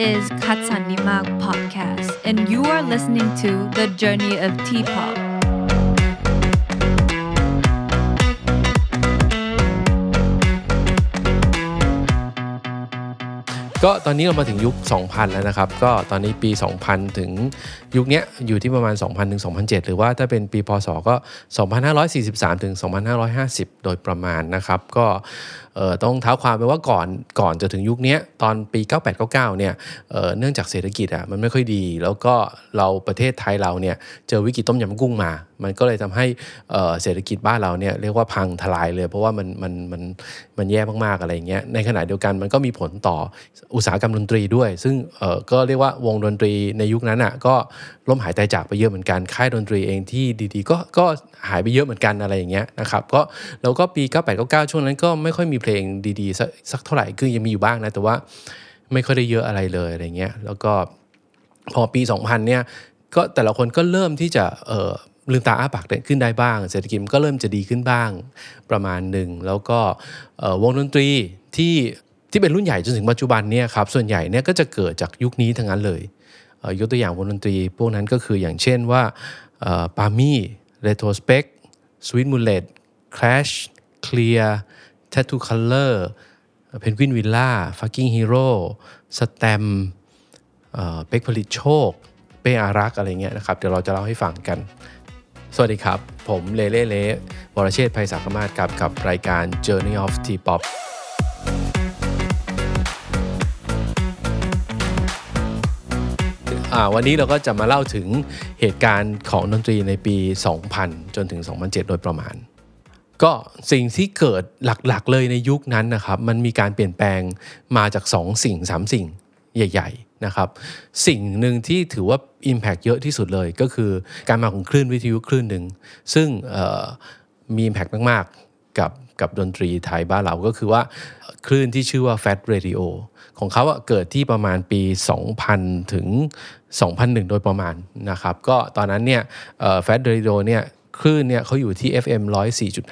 is Katsanima Podcast, and you are listening to The Journey of T-Pop. ก็ตอนนี้เรามาถึงยุค 2000 แล้วนะครับ ก็ตอนนี้ปี 2000 ถึงยุคนี้อยู่ที่ประมาณ 2000 ถึง 2007 หรือว่าถ้าเป็นปีพศก็ 2543 ถึง 2550 โดยประมาณนะครับ ก็ต้องเท้าความไปว่าก่อนก่อนจะถึงยุคนี้ตอนปี 9899เนี่ยเเนื่องจากเศรษฐกิจอะมันไม่ค่อยดี แล้วก็เราประเทศไทยเราเนี่ยเจอวิกฤตต้มยำกุ้งมา มันก็เลยทำให้เศรษฐกิจบ้านเราเนี่ยเรียกว่าพังทลายเลย เพราะว่ามันมันมันมันแย่มากๆอะไรเงี้ยในขณะเดียวกันมันก็มีผลต่ออุตสาหกรรมดนตรีด้วย ซึ่งก็เรียกว่าวงดนตรีในยุคนั้นอะก็ล้มหายตายจากไปเยอะเหมือนกันค่ายดนตรีเองที่ดีๆ ก็ก็หายไปเยอะเหมือนกันอะไรอย่างเงี้ยนะครับก็แล้วก็ปี 9899 ช่วงนั้นก็ไม่ค่อยมีเพลงงดีๆ สักสักเท่าไหร่คือยังมีอยู่บ้างนะ แต่ว่าไม่ค่อยได้เยอะอะไรเลยอะไรเงี้ยแล้วก็พอปี 2000 เนี่ยก็แต่ละคนก็เริ่มที่จะเออลืมตาอ้าปากขึ้นได้บ้าง เศรษฐกิจก็เริ่มจะดีขึ้นบ้างประมาณหนึ่ง แล้วก็วงดนตรีที่ที่เป็นรุ่นใหญ่จนถึงปัจจุบันเนี่ยครับส่วนใหญ่เนี่ยก็จะเกิดจากยุคนี้ทั้งนั้นเลยยกตัวอย่างวงดนตรี พวกนั้นก็คืออย่างเช่นว่าปาล์มมี่ Retrospect Sweet Mullet Clash Klear Tattoo Color Penguin Villa Fucking Hero แสตมป์ เป๊กผลิตโชค เป้อารักอะไรเงี้ยนะครับ เดี๋ยวเราจะเล่าให้ฟังกัน สวัสดีครับ ผมเลเล่เล่วรเชษฐ์ไพศาลมาศกับกับรายการ Journey of T-pop วันนี้เราก็จะมาเล่าถึงเหตุการณ์ของดนตรีในปี 2000 จนถึง 2007 โดยประมาณ ก็สิ่งที่เกิดหลักๆ เลยในยุคนั้นนะครับ มันมีการเปลี่ยนแปลงมาจาก 2 สิ่ง 3 สิ่งใหญ่ ๆ นะครับ สิ่งหนึ่งที่ถือว่า Impact เยอะที่สุดเลยก็คือการมาของคลื่นวิทยุคลื่นหนึ่ง ซึ่งมี Impact มาก ๆ กับกับดนตรีไทยบ้านเราก็คือว่าคลื่นที่ชื่อว่า Fat Radio ของเขาเกิดที่ประมาณปี 2000 ถึง 2001 โดยประมาณนะครับ ก็ตอนนั้นเนี่ย Fat Radio เนี่ย คลื่นเนี่ยเขาอยู่ที่ FM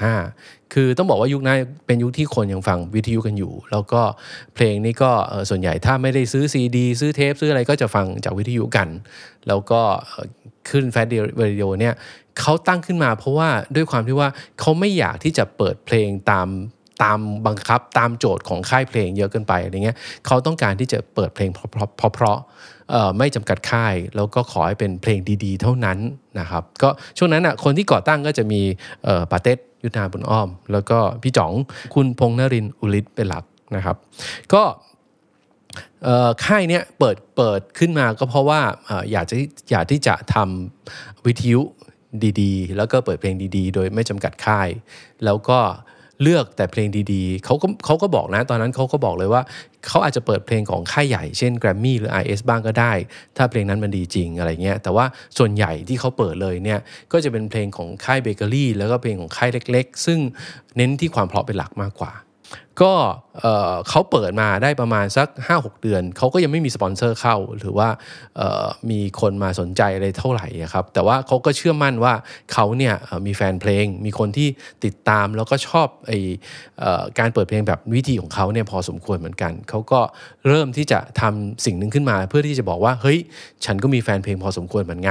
104.5 คือต้องบอกว่ายุคนั้นเป็นยุคที่คนยังฟังวิทยุกันอยู่ แล้วก็เพลงนี้ก็ส่วนใหญ่ถ้าไม่ได้ซื้อซีดี ซื้อเทป ซื้ออะไรก็จะฟังจากวิทยุกัน แล้วก็คลื่น Fat Radio เนี่ยเขาตั้งขึ้นมาเพราะว่าด้วยความที่ว่าเขาไม่อยากที่จะเปิดเพลงตาม ตามบังคับตามโจทย์ของค่ายเพลงเยอะเกินไปอะไรเงี้ยเขาต้องการที่จะเปิดเพลงเพราะๆไม่จำกัดค่าย แล้วก็ขอให้เป็นเพลงดีๆ เท่านั้นนะครับก็ช่วงนั้นอะคนที่ก่อตั้งก็จะมีปาเต็ดยุทธนาบุญอ้อม แล้วก็พี่จ๋องคุณพงษ์นรินอุลิศเป็นหลักนะครับ ก็ค่ายเนี้ยเปิดเปิดขึ้นมาก็เพราะว่าอยากจะอยากที่จะทำวิทยุดีๆ แล้วก็เปิดเพลงดีๆ โดยไม่จำกัดค่าย แล้วก็ เลือกแต่เพลงดีๆเขาก็เขาก็บอกนะตอนนั้นเขาก็บอกเลยว่าเขาอาจจะเปิดเพลงของค่ายใหญ่เช่น Grammy หรือ IS บ้างก็ได้ ถ้าเพลงนั้นมันดีจริงอะไรเงี้ยแต่ว่าส่วนใหญ่ที่เขาเปิดเลยเนี่ยก็จะเป็นเพลงของค่ายเบเกอรี่แล้วก็เพลงของค่ายเล็ก ๆ ซึ่งเน้นที่ความเพราะเป็นหลักมากกว่า ก็เขาเปิดมาได้ประมาณสัก 5-6 เดือน เขาก็ยังไม่มีสปอนเซอร์เข้า หรือว่ามีคนมาสนใจอะไรเท่าไหร่ครับ แต่ว่าเขาก็เชื่อมั่นว่าเขาเนี่ยมีแฟนเพลง มีคนที่ติดตามแล้วก็ชอบไอการเปิดเพลงแบบวิธีของเขาเนี่ยพอสมควรเหมือนกัน เขาก็เริ่มที่จะทำสิ่งหนึ่งขึ้นมา เพื่อที่จะบอกว่าเฮ้ยฉันก็มีแฟนเพลงพอสมควรเหมือนไง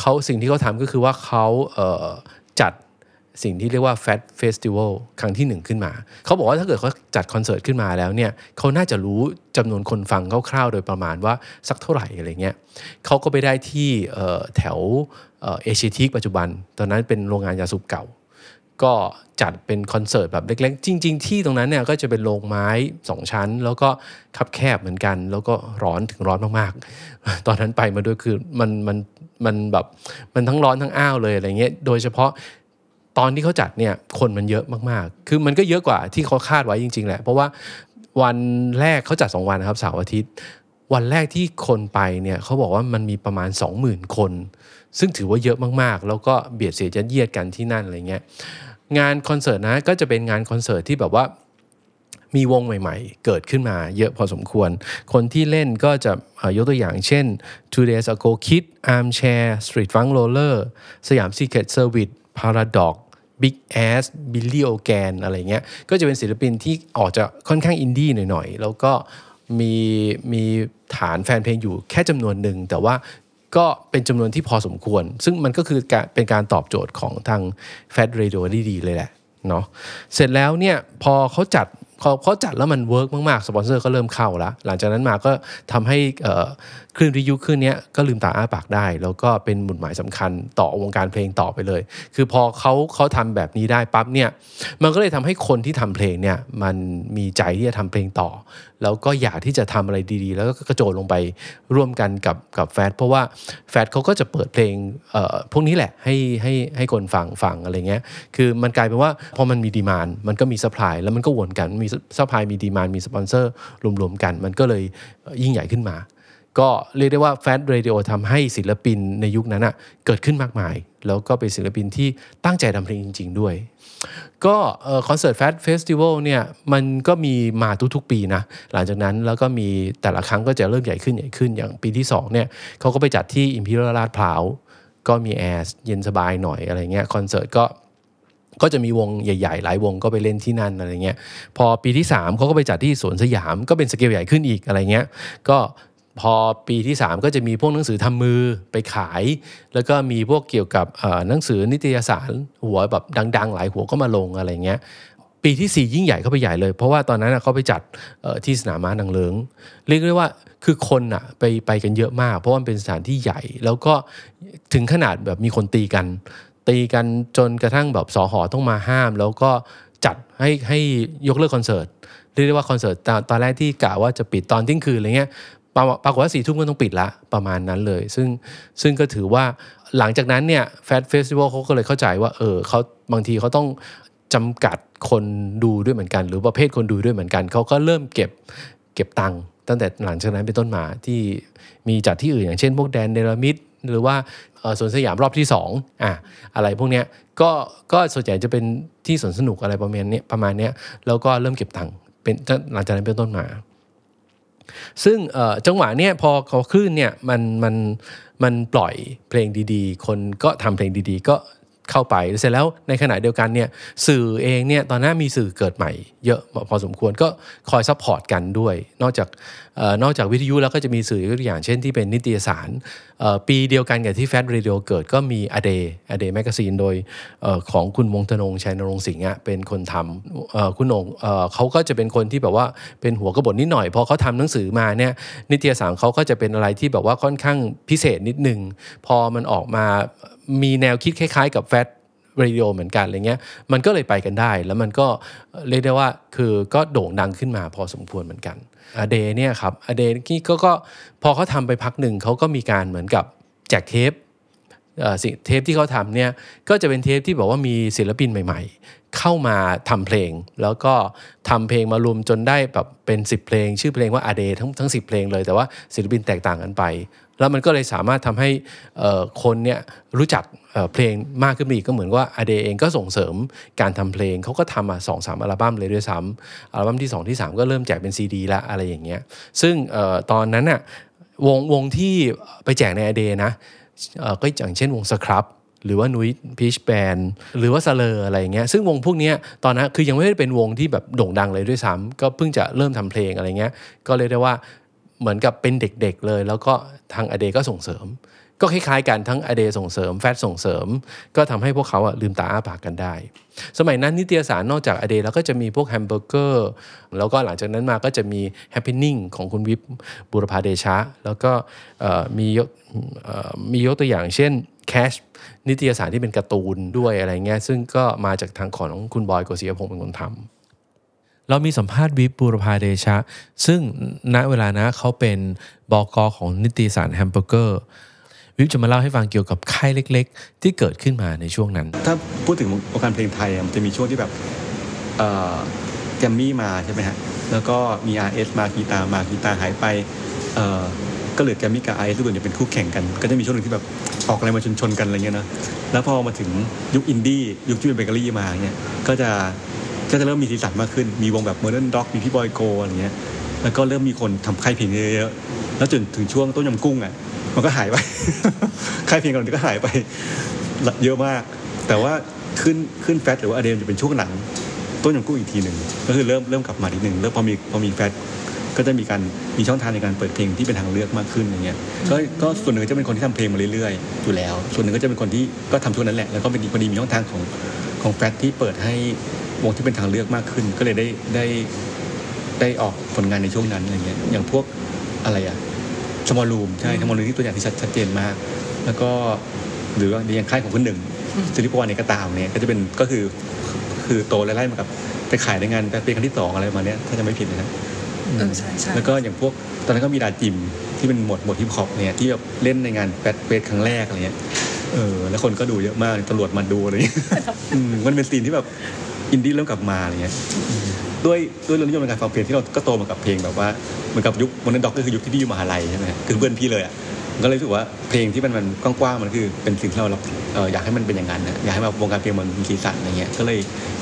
เขาสิ่งที่เขาทาก็คือว่าเขาจัด สิ่งที่เรียกว่า Fat Festival ครั้งที่หนึ่งขึ้นมา เขาบอกว่าถ้าเกิดเขาจัดคอนเสิร์ตขึ้นมาแล้วเนี่ยเขาน่าจะรู้จำนวนคนฟังคร่าวๆ โดยประมาณว่าสักเท่าไหร่อะไรเงี้ยเขาก็ไปได้ที่แถวเอเชียทีกปัจจุบัน ตอนนั้นเป็นโรงงานยาสูบเก่า ก็จัดเป็นคอนเสิร์ตแบบเล็ก ๆ จริง ๆ ที่ตรงนั้นเนี่ยก็จะเป็นโรงไม้สองชั้น แล้วก็คับแคบเหมือนกัน แล้วก็ร้อนถึงร้อนมากๆ ตอนนั้นไปมาด้วยคือมันมันมันแบบมันทั้งร้อนทั้งอ้าวเลยอะไรเงี้ย โดยเฉพาะ ตอนที่เขาจัดเนี่ยคนมันเยอะมากๆ คือมันก็เยอะกว่าที่เขาคาดไว้จริง ๆ แหละ เพราะว่าวันแรกเขาจัด 2 วันนะครับเสาร์อาทิตย์ วันแรกที่คนไปเนี่ยเขาบอกว่ามันมีประมาณ 20,000 คน ซึ่งถือว่าเยอะมากๆ แล้วก็เบียดเสียดยัดเยียดกันที่นั่นอะไรเงี้ยงานคอนเสิร์ตนะก็จะเป็นงานคอนเสิร์ตที่แบบว่ามีวงใหม่ๆ เกิดขึ้นมาเยอะพอสมควร คนที่เล่นก็จะยกตัวอย่างเช่น Two Days Ago Kid Armchair Street Funk Roller สยาม Secret Service Paradox Big Ass Billy Ogan อะไรเงี้ยก็จะเป็นศิลปินที่ออกจะค่อนข้างอินดี้หน่อยๆ แล้วก็มีมีฐานแฟนเพลงอยู่แค่จำนวนหนึ่ง แต่ว่าก็เป็นจำนวนที่พอสมควร ซึ่งมันก็คือการเป็นการตอบโจทย์ของทางแฟ t เรดิโอได้ดีเลยแหละเนาะเสร็จแล้วเนี่ยพอเขาจัดเขาเขาจัดแล้วมัน work มาก ๆ สปอนเซอร์ก็เริ่มเข้าแล้วหลังจากนั้นมาก็ทำให้ คลื่นวิทยุคลื่นนี้ก็ลืมตาอ้าปากได้ แล้วก็เป็นหมุดหมายสำคัญต่อวงการเพลงต่อไปเลย คือพอเขาเขาทำแบบนี้ได้ปั๊บเนี่ยมันก็เลยทำให้คนที่ทำเพลงเนี่ยมันมีใจที่จะทำเพลงต่อ แล้วก็อยากที่จะทำอะไรดีๆ แล้วก็กระโจนลงไปร่วมกันกับกับแฟดเพราะว่าแฟดเขาก็จะเปิดเพลงเอ่อพวกนี้แหละให้ให้ให้คนฟังฟังอะไรเงี้ยคือมันกลายเป็นว่าพอมันมีดีมานมันก็มีสป라이แล้วมันก็วนกันมีsupply มี demand มีสปอนเซอร์รวมๆกัน มันก็เลยยิ่งใหญ่ขึ้นมา ก็เรียกได้ว่าแฟ t เรดิโอทำให้ศิลปินในยุคนั้นอะเกิดขึ้นมากมาย แล้วก็เป็นศิลปินที่ตั้งใจทำเพลงจริง ๆ ด้วย ก็คอนเสิร์ตแฟ t เฟสติวัลเนี่ยมันก็มีมาทุกๆปีนะ หลังจากนั้นแล้วก็มีแต่ละครั้งก็จะเริ่มใหญ่ขึ้นใหญ่ขึ้นอย่างปีที่2เนี่ยเขาก็ไปจัดที่อิมพีเรียลลาดพร้าวก็มีแอร์เย็นสบายหน่อยอะไรเงี้ยคอนเสิร์ตก็ก็จะมีวงใหญ่ ๆ หลายวงก็ไปเล่นที่นั่นอะไรเงี้ย พอปีที่ 3เขาก็ไปจัดที่สวนสยามก็เป็นสเกลใหญ่ขึ้นอีกอะไรเงี้ย ก็ พอปีที่ 3 ก็จะมีพวกหนังสือทำมือไปขาย แล้วก็มีพวกเกี่ยวกับหนังสือนิตยสารหัวแบบดัง ๆ หลายหัวก็มาลงอะไรเงี้ยปีที่ 4 ยิ่งใหญ่เข้าไปใหญ่เลย เพราะว่าตอนนั้นเขาไปจัดที่สนามม้านางเลิงเรียกได้ว่าคือคนอะไปไปกันเยอะมาก เพราะว่าเป็นสถานที่ใหญ่ แล้วก็ถึงขนาดแบบมีคนตีกัน ตีกันจนกระทั่งแบบสอหอต้องมาห้าม แล้วก็จัดให้ให้ยกเลิกคอนเสิร์ตเรียกได้ว่าคอนเสิร์ตตอนแรกที่กะว่าจะปิดตอนเที่ยงคืนอะไรเงี้ย ปรากฏว่าสี่ทุ่มก็ต้องปิดละประมาณนั้นเลย ซึ่งซึ่งก็ถือว่าหลังจากนั้นเนี่ย Fat Festival เขาก็เลยเข้าใจว่าเออเขาบางทีเขาต้องจำกัดคนดูด้วยเหมือนกัน หรือประเภทคนดูด้วยเหมือนกัน เขาก็เริ่มเก็บเก็บตังค์ตั้งแต่หลังจากนั้นเป็นต้นมาที่มีจัดที่อื่นอย่างเช่นพวกแดนเดลมิดหรือว่าสวนสยามรอบที่2อะอะไรพวกเนี้ยก็ก็ส่วนใหญ่จะเป็นที่สวนสนุกอะไรประมาณนี้ประมาณนี้แล้วก็เริ่มเก็บตังค์เป็นหลังจากนั้นเป็นต้นมา ซึ่งจังหวะเนี้ยพอเขาคลื่นเนี่ยมันมันมันปล่อยเพลงดีๆ คนก็ทำเพลงดีๆ ก็ เข้าไปเสร็จแล้วในขณะเดียวกันเนี่ยสื่อเองเนี่ยตอนนั้นมีสื่อเกิดใหม่เยอะพอสมควรก็คอย support กันด้วย นอกจากนอกจากวิทยุแล้วก็จะมีสื่อตัวอย่างเช่นที่เป็นนิตยสาร ปีเดียวกันกับที่แฟ t เรดิโอเกิดก็มี a day a day magazine โดยของคุณวงศ์ทนงชัยณรงค์สิงห์เป็นคนทำคุณโหน่งเขาก็จะเป็นคนที่แบบว่าเป็นหัวกระบฏนิดหน่อยพอเขาทำหนังสือมาเนี่ยนิตยสารเขาก็จะเป็นอะไรที่แบบว่าค่อนข้างพิเศษนิดนึงพอมันออกมา มีแนวคิดคล้าย ๆ กับ Fat Radio เหมือนกันอะไรเงี้ย มันก็เลยไปกันได้ แล้วมันก็เรียกได้ว่าคือก็โด่งดังขึ้นมาพอสมควรเหมือนกันอเดเนี่ยครับอเดนี่ก็ก็พอเขาทำไปพักหนึ่งเขาก็มีการเหมือนกับแจกเทปสิเทปที่เขาทำเนี่ยก็จะเป็นเทปที่บอกว่ามีศิลปินใหม่ ๆ เข้ามาทำเพลง แล้วก็ทำเพลงมารวมจนได้แบบเป็น 10 เพลง ชื่อเพลงว่าอาเดทั้งทั้งสิเพลงเลย แต่ว่าศิลปินแตกต่างกันไป แล้วมันก็เลยสามารถทำให้คนเนี่ยรู้จักเพลงมากขึ้นไปอีกก็เหมือนว่าอเดเองก็ส่งเสริมการทำเพลงเขาก็ทำมาสองสามอัลบั้มเลยด้วยซ้ำอัลบั้มที่ 2 ที่ 3 ก็เริ่มแจกเป็นซีดีละอะไรอย่างเงี้ยซึ่งตอนนั้นน่ะวงวงที่ไปแจกในอเดนะก็อย่างเช่นวงสครับหรือว่านุ้ยพีชแบนหรือว่าซาเลอร์อะไรเงี้ยซึ่งวงพวกนี้ตอนนั้นคือยังไม่ได้เป็นวงที่แบบโด่งดังเลยด้วยซ้ำก็เพิ่งจะเริ่มทำเพลงอะไรเงี้ยก็เลยได้ว่า เหมือนกับเป็นเด็กๆเลย แล้วก็ทาง a day ก็ส่งเสริม ก็คล้ายๆกันทั้ง a day ส่งเสริม Fat ส่งเสริม ก็ทำให้พวกเขาอะลืมตาอ้าปากกันได้ สมัยนั้นนิตยสารนอกจาก a day แล้วก็จะมีพวกแฮมเบอร์เกอร์แล้วก็หลังจากนั้นมาก็จะมี Happening ของคุณวิภว์ บูรพาเดชะ แล้วก็มียกมียกตัวอย่างเช่น Katch นิตยสารที่เป็นการ์ตูนด้วยอะไรเงี้ยซึ่งก็มาจากทางของคุณบอยโกสิยพงษ์เป็นคนทำ เรามีสัมภาษณ์วิภว์ บูรพาเดชะ ซึ่งณเวลานะเขาเป็นบอกอของนิตยสารแฮมเบอร์เกอร์วิภว์จะมาเล่าให้ฟังเกี่ยวกับค่ายเล็ก ๆ ที่เกิดขึ้นมาในช่วงนั้น ถ้าพูดถึงวงการเพลงไทยมันจะมีช่วงที่แบบแกรมมี่มาใช่ไหมฮะ แล้วก็มี RS มากีตามากีตาหายไปก็เหลือแกมมี่กับไอซ์ทุกคนจะเป็นคู่แข่งกัน ก็จะมีช่วงหนึ่งที่แบบออกอะไรมาชนๆกันอะไรเงี้ยนะแล้วพอมาถึงยุคอินดี้ยุคที่เป็นเบเกอรี่มาเนี่ยก็จะ ก็จะเริ่มมีสีสันมากขึ้น มีวงแบบ Modern Dog มีพี่บอยโกอะไรเงี้ย แล้วก็เริ่มมีคนทำค่ายเพลงเยอะๆ แล้วจนถึงช่วงต้นยำกุ้งอะ มันก็หายไป ค่ายเพลงกันก็หายไปเยอะมาก แต่ว่าขึ้นขึ้นแฟตหรือว่าอเดมจะเป็นช่วงหลังต้นยำกุ้งอีกทีหนึ่ง ก็คือเริ่มเริ่มกลับมาทีหนึ่งแล้วพอมีพอมีแฟตก็จะมีการมีช่องทางในการเปิดเพลงที่เป็นทางเลือกมากขึ้นอย่างเงี้ยก็ก็ส่วนหนึ่งก็จะเป็นคนที่ทำเพลงมาเรื่อยๆอยู่แล้ว ส่วนหนึ่งก็จะเป็นคนที่ก็ทำช่วงนั้นแหละแล้วก็เป็นพอดีมีช่องทางของของแฟตที่เปิดให้ วงที่เป็นทางเลือกมากขึ้น ก็เลยได้ได้ได้ออกผลงานในช่วงนั้นอะไรเงี้ยอย่างพวกอะไรอะสมอลรูมใช่สมอลรูมที่ตัวอย่างที่ชัดชัดเจนมาก แล้วก็หรือว่าอย่างค่ายของคุณหนึ่งซิลิปวันเนี่ยก็ตามเนี่ยก็จะเป็นก็คือคือโตไล่ๆมากับไปขายในงานแฟลตเป็นครั้งที่สองอะไรประมาณเนี้ยถ้าจะไม่ผิดนะเออใช่ใช่แล้วก็อย่างพวกตอนนั้นก็มีดาจิมที่เป็นหมวดหมวดฮิปฮอปเนี่ยที่แบบเล่นในงาน Fat Fest ครั้งแรกอะไรเงี้ยเออแล้วคนก็ดูเยอะมากตำรวจมาดูอะไรเงี้ยอืมมันเป็นซีนที่แบบ อินดี้เริ่มกลับมาอะไรเงี้ยด้วยด้วยเรื่องนิยมในการฟังเพลงที่เราก็โตมากับเพลงแบบว่าเหมือนกับยุควันนั้นด็อกก็คือยุคที่พี่อยู่มหาลัยใช่ไหมคือเพื่อนพี่เลยอะก็เลยรู้สึกว่าเพลงที่มันมันกว้างๆมันคือเป็นสิ่งที่เราเอ่อยากให้มันเป็นอย่างนั้นนะอยากให้แบบวงการเพลงมันมีสีสันอะไรเงี้ยก็เลย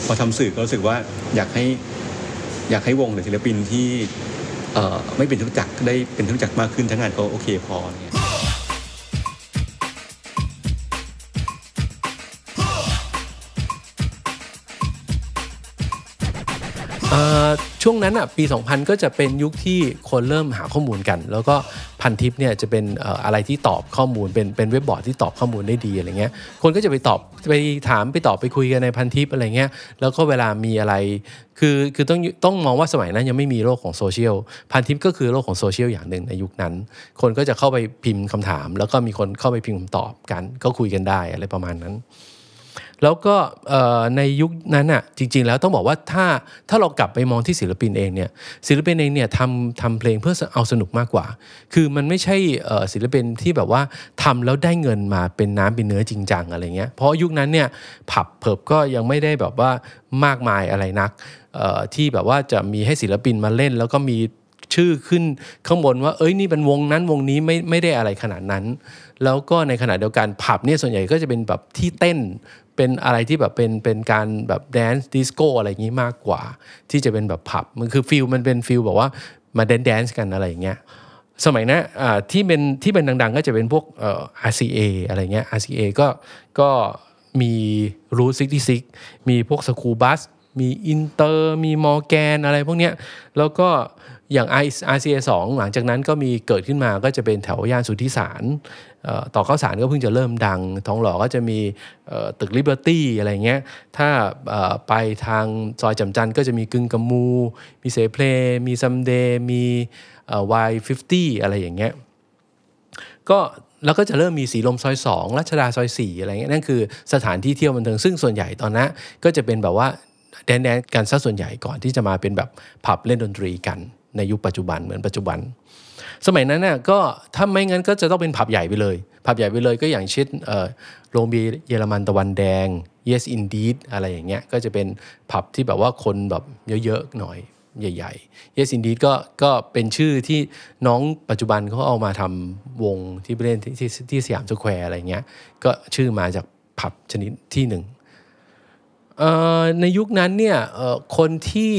พอทำสื่อก็รู้สึกว่าอยากให้อยากให้วงหรือศิลปินที่เอไม่เป็นที่รู้จักได้เป็นที่รู้จักมากขึ้นทั้งงานก็โอเคพอเงี้ย ช่วงนั้นอะปี 2000 ก็จะเป็นยุคที่คนเริ่มหาข้อมูลกัน แล้วก็พันทิปเนี่ยจะเป็นอะไรที่ตอบข้อมูล เป็นเป็นเว็บบอร์ดที่ตอบข้อมูลได้ดีอะไรเงี้ยคนก็จะไปตอบไปถามไปตอบไปคุยกันในพันทิปอะไรเงี้ยแล้วก็เวลามีอะไรคือคือต้องต้องมองว่าสมัยนั้นยังไม่มีโลกของโซเชียลพันทิปก็คือโลกของโซเชียลอย่างหนึ่งในยุคนั้น คนก็จะเข้าไปพิมพ์คำถาม แล้วก็มีคนเข้าไปพิมพ์คำตอบกัน ก็คุยกันได้อะไรประมาณนั้น แล้วก็ในยุคนั้นอะจริง ๆ แล้วต้องบอกว่าถ้าถ้าเรากลับไปมองที่ศิลปินเองเนี่ยศิลปินเองเนี่ยทำทำเพลงเพื่อเอาสนุกมากกว่า คือมันไม่ใช่ศิลปินที่แบบว่าทำแล้วได้เงินมาเป็นน้ำเป็นเนื้อจริงจังอะไรเงี้ยเพราะยุคนั้นเนี่ยผับเพิบก็ยังไม่ได้แบบว่ามากมายอะไรนักที่แบบว่าจะมีให้ศิลปินมาเล่น แล้วก็มีชื่อขึ้นข้างบนว่า เอ้ยนี่เป็นวงนั้นวงนี้ไม่ไม่ได้อะไรขนาดนั้น แล้วก็ในขณะเดียวกันผับเนี่ยส่วนใหญ่ก็จะเป็นแบบที่เต้นเป็นอะไรที่แบบเป็นเป็นการแบบแดนซ์ดิสโก้อะไรอย่างนี้มากกว่า ที่จะเป็นแบบผับมันคือ feel มันเป็น feel แบบว่ามาแดนซ์แดนซ์กันอะไรอย่างเงี้ยสมัยนั้นที่เป็นที่เป็นดัง ๆ ก็จะเป็นพวกเอ่อ RCA อะไรเงี้ย RCA ก็ก็มี Route 66 มีพวก School Bus มีอินเตอร์มีมอร์แกนอะไรพวกเนี้ยแล้วก็อย่าง RCA 2 หลังจากนั้นก็มีเกิดขึ้นมาก็จะเป็นแถวย่านสุทธิสาร ตรอกข้าวสารก็เพิ่งจะเริ่มดังทองหล่อก็จะมีตึกลิเบอร์ตี้อะไรเงี้ย ถ้าไปทางซอยจำจันก็จะมีกึ่งกำมู มีเซเพลมีซัมเดย์มีวายฟิฟตี้อะไรอย่างเงี้ย ก็แล้วก็จะเริ่มมีสีลมซอย2รัชดาซอย4อะไรเงี้ยนั่นคือสถานที่เที่ยวบันเทิงซึ่งส่วนใหญ่ตอนนั้นก็จะเป็นแบบว่าแดนแดนกันซะส่วนใหญ่ก่อนที่จะมาเป็นแบบผับเล่นดนตรีกันในยุคปัจจุบันเหมือนปัจจุบัน สมัยนั้นน่ะก็ถ้าไม่งั้นก็จะต้องเป็นผับใหญ่ไปเลย ผับใหญ่ไปเลยก็อย่างเช่นโรงเบียร์เยอรมันตะวันแดง Yes Indeed อะไรอย่างเงี้ยก็จะเป็นผับที่แบบว่าคนแบบเยอะๆหน่อยใหญ่ๆ Yes Indeed ก็ก็เป็นชื่อที่น้องปัจจุบันเขาเอามาทำวงที่ไปเล่นที่ที่ที่สยามสแควร์อะไรเงี้ยก็ชื่อมาจากผับชนิดที่หนึ่งในยุคนั้นเนี่ยคนที่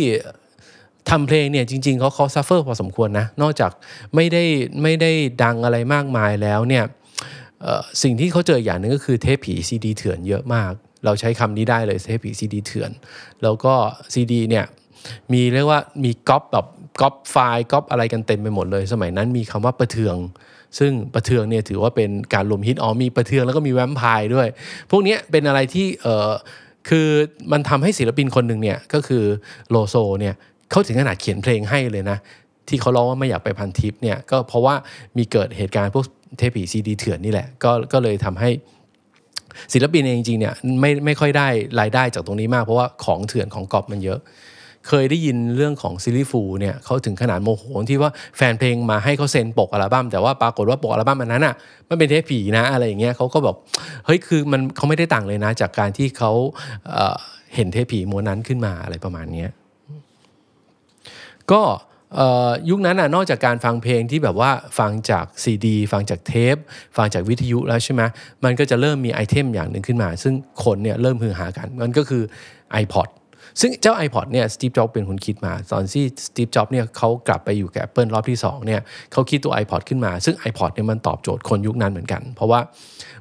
ทำเพลงเนี่ยจริง ๆเขาเขา suffer พอสมควรนะ นอกจากไม่ได้ไม่ได้ดังอะไรมากมายแล้วเนี่ยสิ่งที่เขาเจออย่างหนึ่งก็คือเทปผีซีดีเถื่อนเยอะมาก เราใช้คำนี้ได้เลยเทปผีซีดีเถื่อน แล้วก็ซีดีเนี่ยมีเรียกว่ามีก๊อปแบบก๊อปไฟล์ก๊อปอะไรกันเต็มไปหมดเลย สมัยนั้นมีคำว่าประเทือง ซึ่งประเทืองเนี่ยถือว่าเป็นการรวมฮิตอ๋อมีประเทืองแล้วก็มีแวมไพร์ด้วย พวกเนี้ยเป็นอะไรที่เออคือมันทำให้ศิลปินคนหนึ่งเนี่ยก็คือโลโซเนี่ย เขาถึงขนาดเขียนเพลงให้เลยนะ ที่เขาร้องว่าไม่อยากไปพันทิปเนี่ยก็เพราะว่ามีเกิดเหตุการณ์พวกเทปผีซีดีเถื่อนนี่แหละก็ก็เลยทำให้ศิลปินเองจริงๆเนี่ยไม่ไม่ค่อยได้รายได้จากตรงนี้มาก เพราะว่าของเถื่อนของก๊อปมันเยอะ เคยได้ยินเรื่องของ Silly Fools เนี่ยเขาถึงขนาดโมโหที่ว่าแฟนเพลงมาให้เขาเซ็นปกอัลบั้มแต่ว่าปรากฏว่าปกอัลบั้มอันนั้นอะมันเป็นเทปผีนะอะไรอย่างเงี้ยเขาก็แบบเฮ้ยคือมันเขาไม่ได้ตังค์เลยนะ จากการที่เขาเห็นเทปผีม้วนนั้นขึ้นมาอะไรประมาณเนี้ย ก็ยุคนั้นน่ะนอกจากการฟังเพลงที่แบบว่าฟังจากซีดีฟังจากเทป ฟังจากวิทยุแล้วใช่ไหมมันก็จะเริ่มมี item อย่างหนึ่งขึ้นมา ซึ่งคนเนี่ยเริ่มฮือฮากันมันก็คือ iPod ซึ่งเจ้า iPod เนี่ยสตีฟจ็อบส์เป็นคนคิดมา ตอนที่สตีฟจ็อบส์เนี่ยเขากลับไปอยู่กับ Apple รอบที่2เนี่ยเขาคิดตัว iPod ขึ้นมา ซึ่ง iPod เนี่ยมันตอบโจทย์คนยุคนั้นเหมือนกัน เพราะว่า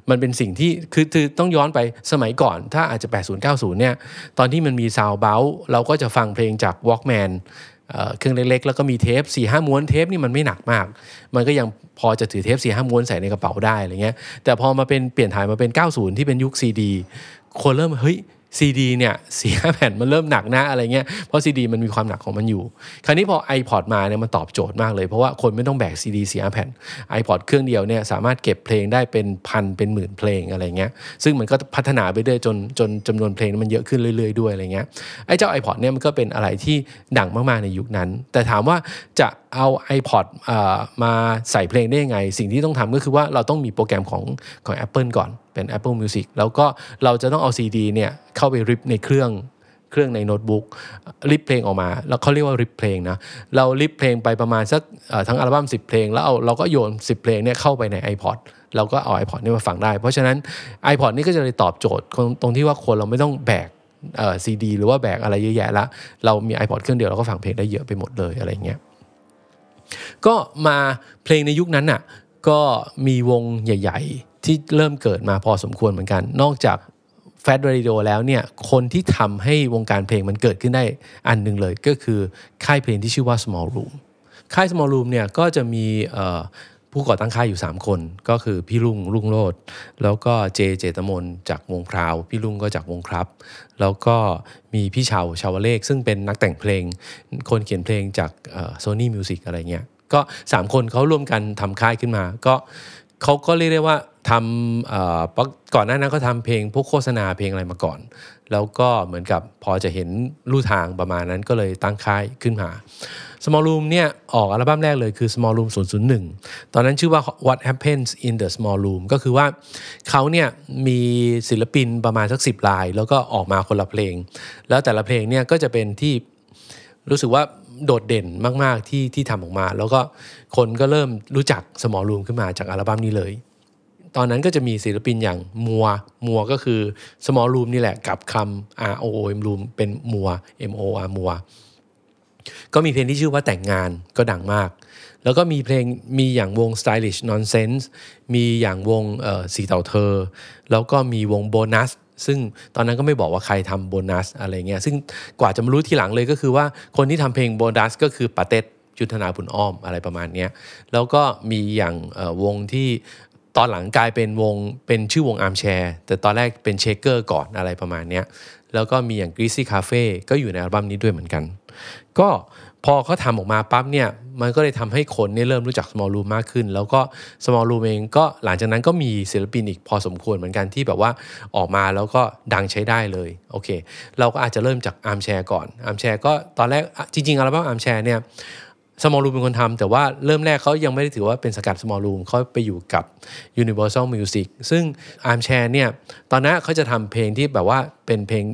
มันเป็นสิ่งที่คือคือต้องย้อนไปสมัยก่อน ถ้าอาจจะ 80 90 เนี่ยตอนที่มันมีซาวเบลเราก็จะฟังเพลงจาก Walkman เครื่องเล็กๆ แล้วก็มีเทป4ี่ห้าม้วนเทปนี่มันไม่หนักมาก มันก็ยังพอจะถือเทป4ี่ห้าม้วนใส่ในกระเป๋าได้อะไรเงี้ยแต่พอมาเป็นเปลี่ยนถ่ายมาเป็น 90 ที่เป็นยุคซีดีคนเริ่มเฮ้ย ซีดีเนี่ยสี่ห้าแผ่นมันเริ่มหนักนะอะไรเงี้ยเพราะซีดีมันมีความหนักของมันอยู่ คราวนี้พอ iPod มาเนี่ยมันตอบโจทย์มากเลยเพราะว่าคนไม่ต้องแบกซีดีสี่ห้าแผ่น iPod เครื่องเดียวเนี่ยสามารถเก็บเพลงได้เป็นพันเป็นหมื่นเพลงอะไรเงี้ยซึ่งมันก็พัฒนาไปเรื่อยจนจนจำนวนเพลงมันเยอะขึ้นเรื่อยๆด้วยอะไรเงี้ยไอ้เจ้า iPod เนี่ยมันก็เป็นอะไรที่ดังมากๆในยุคนั้น แต่ถามว่าจะเอา iPod อ่ามาใส่เพลงได้ยังไง สิ่งที่ต้องทำก็คือว่าเราต้องมีโปรแกรมของของ Apple ก่อน เป็น Apple Music แล้วก็เราจะต้องเอา CD เนี่ยเข้าไป rip ในเครื่องเครื่องในโน้ตบุ๊ก rip เพลงออกมาแล้วเขาเรียกว่า rip เพลงนะเราริปเพลงไปประมาณสักทั้งอัลบั้ม 10 เพลง แล้วเอาเราก็โยน 10 เพลงเนี่ยเข้าไปใน iPod เราก็เอา iPod นี่มาฟังได้ เพราะฉะนั้น iPod นี่ก็จะเลยตอบโจทย์ตรงที่ว่าคนเราไม่ต้องแบกซีดีหรือว่าแบกอะไรเยอะแยะละเรามี iPod เครื่องเดียวเราก็ฟังเพลงได้เยอะไปหมดเลยอะไรเงี้ยก็มาเพลงในยุคนั้นน่ะก็มีวงใหญ่ ๆ ที่เริ่มเกิดมาพอสมควรเหมือนกัน นอกจากแฟ t เ a d i o แล้วเนี่ยคนที่ทำให้วงการเพลงมันเกิดขึ้นได้อันหนึ่งเลยก็คือค่ายเพลงที่ชื่อว่า Small Room ค่าย Small Room เนี่ยก็จะมีผู้ก่อตั้งค่ายอยู่ 3 คน ก็คือพี่ลุงลุงโลดแล้วก็เจเจตมนจากวงพราว พี่ลุงก็จากวงครับ แล้วก็มีพี่ชาวชาวเลข ซึ่งเป็นนักแต่งเพลง คนเขียนเพลงจากโซนี่มิวสิกอะไรเงี้ยก็ 3 คนเขาร่วมกันทำค่ายขึ้นมา ก็เขาก็เรียกได้ว่า ทำก่อนหน้านั้นก็ทำเพลงพวกโฆษณาเพลงอะไรมาก่อน แล้วก็เหมือนกับพอจะเห็นลู่ทางประมาณนั้นก็เลยตั้งค่ายขึ้นมา Small Room เนี่ยออกอัลบั้มแรกเลยคือ Small Room 001 ตอนนั้นชื่อว่า What Happens in the Small Room ก็คือว่าเขาเนี่ยมีศิลปินประมาณสักสิบลาย แล้วก็ออกมาคนละเพลง แล้วแต่ละเพลงเนี่ยก็จะเป็นที่รู้สึกว่าโดดเด่นมาก ๆ ที่ที่ทำออกมา แล้วก็คนก็เริ่มรู้จักสมอลรูมขึ้นมาจากอัลบั้มนี้เลย ตอนนั้นก็จะมีศิลปินอย่างมัวมัวก็คือ small room นี่แหละกับคำ R O O M room เป็นมัว M O R มัวก็มีเพลงที่ชื่อว่าแต่งงานก็ดังมาก แล้วก็มีเพลงมีอย่างวง stylish nonsense มีอย่างวงเอ่อสีเต่าเธอ แล้วก็มีวงโบนัสซึ่งตอนนั้นก็ไม่บอกว่าใครทำโบนัสอะไรเงี้ย ซึ่งกว่าจะมารู้ทีหลังเลยก็คือว่าคนที่ทำเพลงโบนัสก็คือปาเต็ดยุทธนาบุญอ้อมอะไรประมาณนี้แล้วก็มีอย่างเอ่อวงที่ ตอนหลังกลายเป็นวงเป็นชื่อวง Armchair แต่ตอนแรกเป็น Shaker ก่อนอะไรประมาณเนี้ยแล้วก็มีอย่าง Greasy Cafe ก็อยู่ในอัลบั้มนี้ด้วยเหมือนกัน ก็พอเขาทำออกมาปั๊บเนี่ยมันก็เลยทำให้คนเนี่ยเริ่มรู้จัก small room มากขึ้น แล้วก็ small room เองก็หลังจากนั้นก็มีศิลปินอีกพอสมควรเหมือนกันที่แบบว่าออกมาแล้วก็ดังใช้ได้เลยโอเค เราก็อาจจะเริ่มจาก Armchair ก่อน Armchair ก็ตอนแรกจริงๆอัลบั้ม Armchair เนี่ย small room เป็นคนทำแต่ว่าเริ่มแรกเขายังไม่ได้ถือว่าเป็นสังกัด small room เขาไปอยู่กับ universal music ซึ่ง armchair เนี่ยตอนนั้นเขาจะทำเพลงที่แบบว่าเป็นเพลง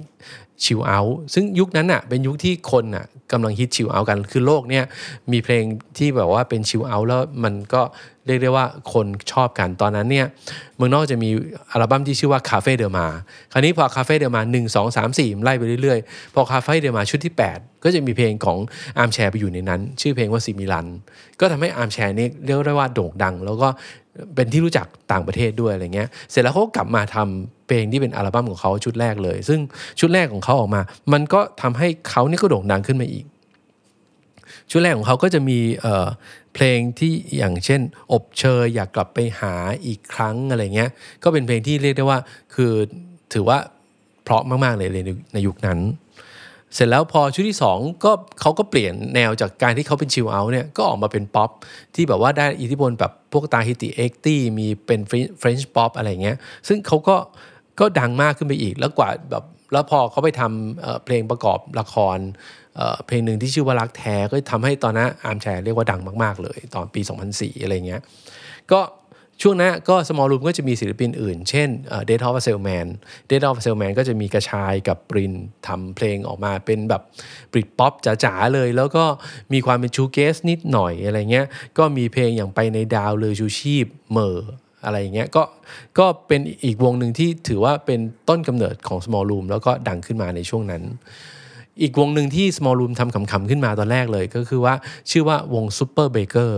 chill out ซึ่งยุคนั้นน่ะเป็นยุคที่คนน่ะกำลังฮิต chill out กัน คือโลกเนี่ยมีเพลงที่แบบว่าเป็น chill out แล้วมันก็เรียกได้ว่าคนชอบกันตอนนั้นเนี่ยเมืองนอกจะมีอัลบั้มที่ชื่อว่า Café del Mar คราวนี้พอ Café del Mar 1 2 3 4ไล่ไปเรื่อยๆ พอ Café del Mar ชุดที่ 8 ก็จะมีเพลงของ Armchair ไปอยู่ในนั้น ชื่อเพลงว่าซิมิลัน ก็ทำให้ Armchair นี่เรียกได้ว่าโด่งดัง แล้วก็เป็นที่รู้จักต่างประเทศด้วยอะไรเงี้ยเสร็จแล้วเขาก็กลับมาทำ เพลงที่เป็นอัลบั้มของเขาชุดแรกเลย ซึ่งชุดแรกของเขาออกมา มันก็ทำให้เขานี่ก็โด่งดังขึ้นมาอีก ชุดแรกของเขาก็จะมีเอ่อเพลงที่อย่างเช่น อบเชยอยากกลับไปหาอีกครั้งอะไรเงี้ย ก็เป็นเพลงที่เรียกได้ว่าคือถือว่าเพราะมาก ๆ เลยในในยุคนั้น เสร็จแล้วพอชุดที่ 2 ก็เขาก็เปลี่ยนแนวจากการที่เขาเป็น chill out เนี่ยก็ออกมาเป็นป๊อปที่แบบว่าได้อิทธิพลแบบพวกตาฮิติเอ็กตี้มีเป็น French pop อะไรเงี้ย ซึ่งเขาก็ ก็ดังมากขึ้นไปอีก แล้วกว่าแบบแล้วพอเขาไปทำเพลงประกอบละครเพลงหนึ่งที่ชื่อว่ารักแท้ก็ทำให้ตอนนั้นอาร์มแชร์เรียกว่าดังมากๆเลย ตอนปี 2004 อะไรเงี้ยก็ช่วงนั้นก็ small room ก็จะมีศิลปินอื่น เช่นเอ่อ Dead of a Salesman Dead of a Salesman ก็จะมีกระชายกับปรินทำเพลงออกมาเป็นแบบบริดป๊อปจ๋าๆเลย แล้วก็มีความเป็นชูเกสนิดหน่อยอะไรเงี้ยก็มีเพลงอย่างไปในดาวเลยชูชีพเมอ อะไรอย่างเงี้ยก็ก็เป็นอีกวงหนึ่งที่ถือว่าเป็นต้นกำเนิดของ small room แล้วก็ดังขึ้นมาในช่วงนั้น อีกวงหนึ่งที่ small room ทำขำๆขึ้นมาตอนแรกเลยก็คือว่าชื่อว่าวง super baker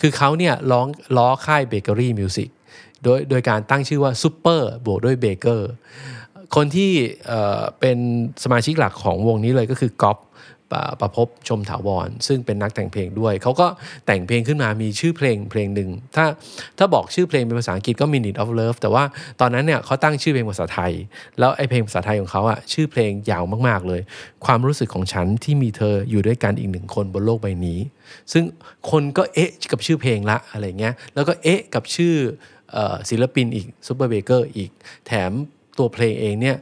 คือเขาเนี่ยร้องล้อค่าย bakery music โดยโดยการตั้งชื่อว่า super บวกด้วย baker คนที่เเป็นสมาชิกหลักของวงนี้เลยก็คือก๊อฟ ประพบชมถาวร ซึ่งเป็นนักแต่งเพลงด้วย เขาก็แต่งเพลงขึ้นมามีชื่อเพลงเพลงหนึ่งถ้าถ้าบอกชื่อเพลงเป็นภาษาอังกฤษก็ Minute of Love แต่ว่าตอนนั้นเนี่ยเขาตั้งชื่อเพลงภาษาไทย แล้วไอเพลงภาษาไทยของเขาอะชื่อเพลงยาวมากๆเลย ความรู้สึกของฉันที่มีเธออยู่ด้วยกันอีกหนึ่งคนบนโลกใบนี้ ซึ่งคนก็เอ๊ะกับชื่อเพลงละอะไรเงี้ยแล้วก็เอ๊ะกับชื่อศิลปินอีก Superbaker อีกแถมตัวเพลงเองเนี่ย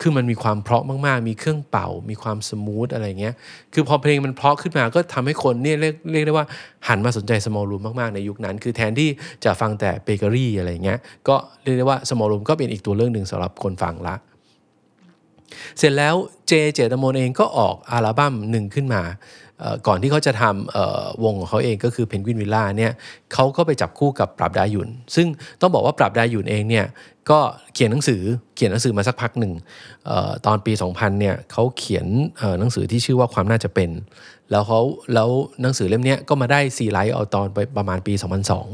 คือมันมีความเพราะมาก ๆ มีเครื่องเป่า มีความ smooth อะไรเงี้ย คือพอเพลงมันเพราะขึ้นมาก็ทำให้คนเนี่ยเรียกเรียกได้ว่าหันมาสนใจสมอลรูมมาก ๆ ในยุคนั้น คือแทนที่จะฟังแต่เบเกอรี่อะไรเงี้ย ก็เรียกได้ว่าสมอลรูมก็เป็นอีกตัวเรื่องหนึ่งสำหรับคนฟังละ เสร็จแล้วเจเจตมนเองก็ออกอัลบั้มหนึ่งขึ้นมา ก่อนที่เขาจะทำวงของเขาเองก็คือเพนกวินวิลล่าเนี่ยเขาก็ไปจับคู่กับปราบดาหยุน ซึ่งต้องบอกว่าปราบดาหยุนเองเนี่ยก็เขียนหนังสือเขียนหนังสือมาสักพักหนึ่งออตอนปี 2000เนี่ยเขาเขียนหนังสือที่ชื่อว่าความน่าจะเป็น แล้วเขาแล้วหนังสือเล่มนี้ก็มาได้ซีไรต์เอาตอนไปประมาณปี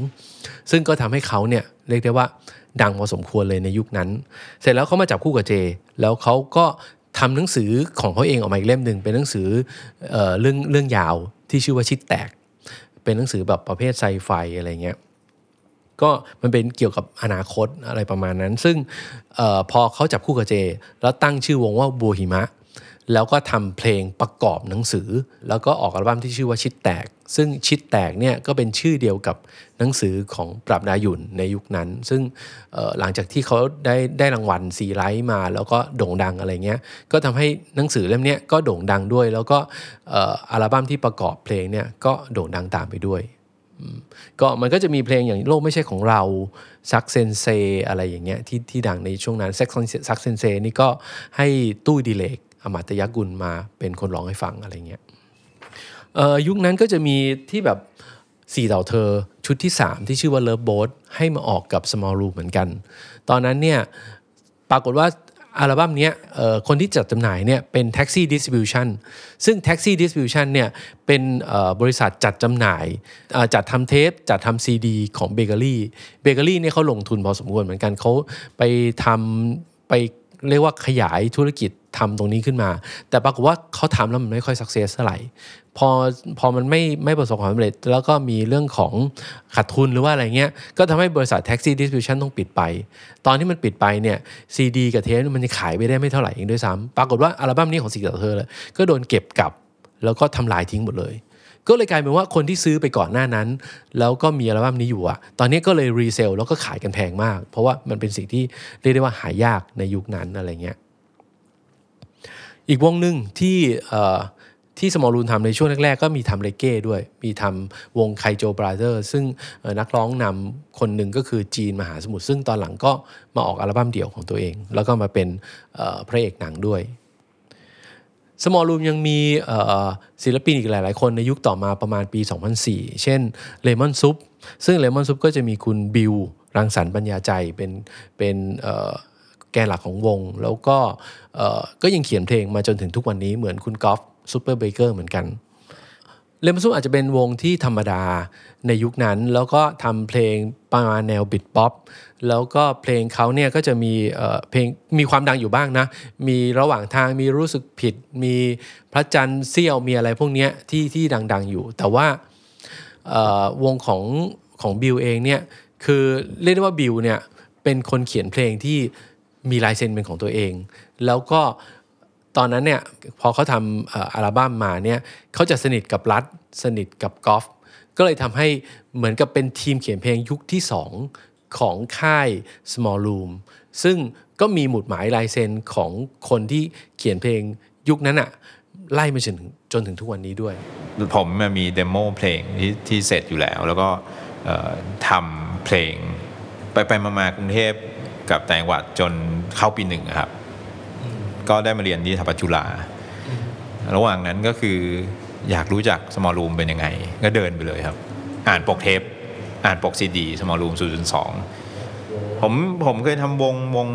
2002 ซึ่งก็ทำให้เขาเนี่ยเรียกได้ว่าดังพอสมควรเลยในยุคนั้น เสร็จแล้วเขามาจับคู่กับเจ แล้วเขาก็ ทำหนังสือของเขาเองออกมาอีกเล่มหนึ่งเป็นหนังสือเออเรื่องเรื่องยาวที่ชื่อว่าชิทแตก เป็นหนังสือแบบประเภทไซไฟอะไรเงี้ยก็มันเป็นเกี่ยวกับอนาคตอะไรประมาณนั้น ซึ่งออพอเขาจับคู่กับเจ แล้วตั้งชื่อวงว่าบัวหิมะ แล้วก็ทำเพลงประกอบหนังสือ แล้วก็ออกอัลบั้มที่ชื่อว่าชิดแตก ซึ่งชิดแตกเนี่ยก็เป็นชื่อเดียวกับหนังสือของปรับดายุนในยุคนั้น ซึ่งหลังจากที่เขาได้ได้รางวัลซีไลท์มา แล้วก็โด่งดังอะไรเงี้ยก็ทำให้หนังสือเล่มนี้ก็โด่งดังด้วย แล้วก็อัลบั้มที่ประกอบเพลงเนี่ยก็โด่งดังตามไปด้วยก็มันก็จะมีเพลงอย่างโลกไม่ใช่ของเราซักเซนเซอะไรอย่างเงี้ยที่ที่ดังในช่วงนั้นซักซักเซนเซนี่ก็ให้ตู้ดีเลก อมาตยกุลมาเป็นคนร้องให้ฟังอะไรเงี้ยยุคนั้นก็จะมีที่แบบสี่เต่าเธอชุดที่ 3 ที่ชื่อว่า Love Boat ให้มาออกกับ Small Room เหมือนกัน ตอนนั้นเนี่ยปรากฏว่าอัลบั้มนี้คนที่จัดจำหน่ายเนี่ยเป็น Taxi Distribution ซึ่ง Taxi Distribution เนี่ยเป็นบริษัทจัดจำหน่าย จัดทำเทป จัดทำซีดีของเบเกอรี่เบเกอรี่เนี่ยเขาลงทุนพอสมควรเหมือนกันเขาไปทำไปเรียกว่าขยายธุรกิจ ทำตรงนี้ขึ้นมา แต่ปรากฏว่าเขาทำแล้วมันไม่ค่อย success เท่าไหร่พอพอมันไม่ไม่ประสบความสำเร็จ แล้วก็มีเรื่องของขาดทุนหรือว่าอะไรเงี้ย ก็ทำให้บริษัท Taxi Distribution ต้องปิดไป ตอนที่มันปิดไปเนี่ยซีดีกับเทปมันจะขายไปได้ไม่เท่าไหร่เองด้วยซ้ำปรากฏว่าอัลบั้มนี้ของสิงห์เธอเลยก็โดนเก็บกลับ แล้วก็ทำลายทิ้งหมดเลยก็เลยกลายเป็นว่าคนที่ซื้อไปก่อนหน้านั้น แล้วก็มีอัลบั้มนี้อยู่อะตอนนี้ก็เลยรีเซลแล้วก็ขายกันแพงมาก เพราะว่ามันเป็นสิ่งที่เรียกได้ว่าหายากในยุคนั้นอะไรเงี้ย อีกวงหนึ่งที่ที่สมอลรูนทำในช่วงแรก ๆ ก็มีทำเลเก้ด้วย มีทำวงไคโจบราเ h อร์ซึ่งนักร้องนำคนหนึ่งก็คือจีนมหาสมุทรซึ่งตอนหลังก็มาออกอัลบั้มเดี่ยวของตัวเอง แล้วก็มาเป็นพระเอกหนังด้วย small room ยังมีศิลปินอีกหลาย ๆ คนในยุคต่อมาประมาณปี 2004 เช่น Lemon Soup ซึ่ง Lemon Soup ก็จะมีคุณบิวรังสรรค์ปัญญาใจเป็นเป็น แกนหลักของวง แล้วก็ก็ยังเขียนเพลงมาจนถึงทุกวันนี้เหมือนคุณกอล์ฟ Superbaker เหมือนกันLemon Soup อาจจะเป็นวงที่ธรรมดาในยุคนั้น แล้วก็ทำเพลงประมาณแนว Brit pop แล้วก็เพลงเขาเนี่ยก็จะมีเพลงมีความดังอยู่บ้างนะ มีระหว่างทางมีรู้สึกผิด มีพระจันทร์เสี้ยวมีอะไรพวกนี้ที่ที่ดังๆอยู่ แต่ว่าวงของของบิลเองเนี่ยคือเรียกได้ว่าบิลเนี่ยเป็นคนเขียนเพลงที่ มีลายเซ็นเป็นของตัวเอง แล้วก็ตอนนั้นเนี่ยพอเขาทำอัลบั้มมาเนี่ยเขาจะสนิทกับรัฐสนิทกับกอล์ฟก็เลยทำให้เหมือนกับเป็นทีมเขียนเพลงยุคที่ 2 ของค่าย Small Room ซึ่งก็มีหมุดหมายลายเซ็นของคนที่เขียนเพลงยุคนั้นอะไล่มาจนถึงจนถึงทุกวันนี้ด้วย ผมมี demo เพลงที่ที่เสร็จอยู่แล้ว แล้วก็ทำเพลงไปไปมามากรุงเทพ กับต่างจังหวัดจนเข้าปีหนึ่งอะครับ ก็ได้มาเรียนที่ธรรมจุฬาระหว่างนั้นก็คืออยากรู้จักสมอลรูมเป็นยังไง ก็เดินไปเลยครับ อ่านปกเทป อ่านปกซีดีสมอลรูม0.2ผมผมเคยทำวงวง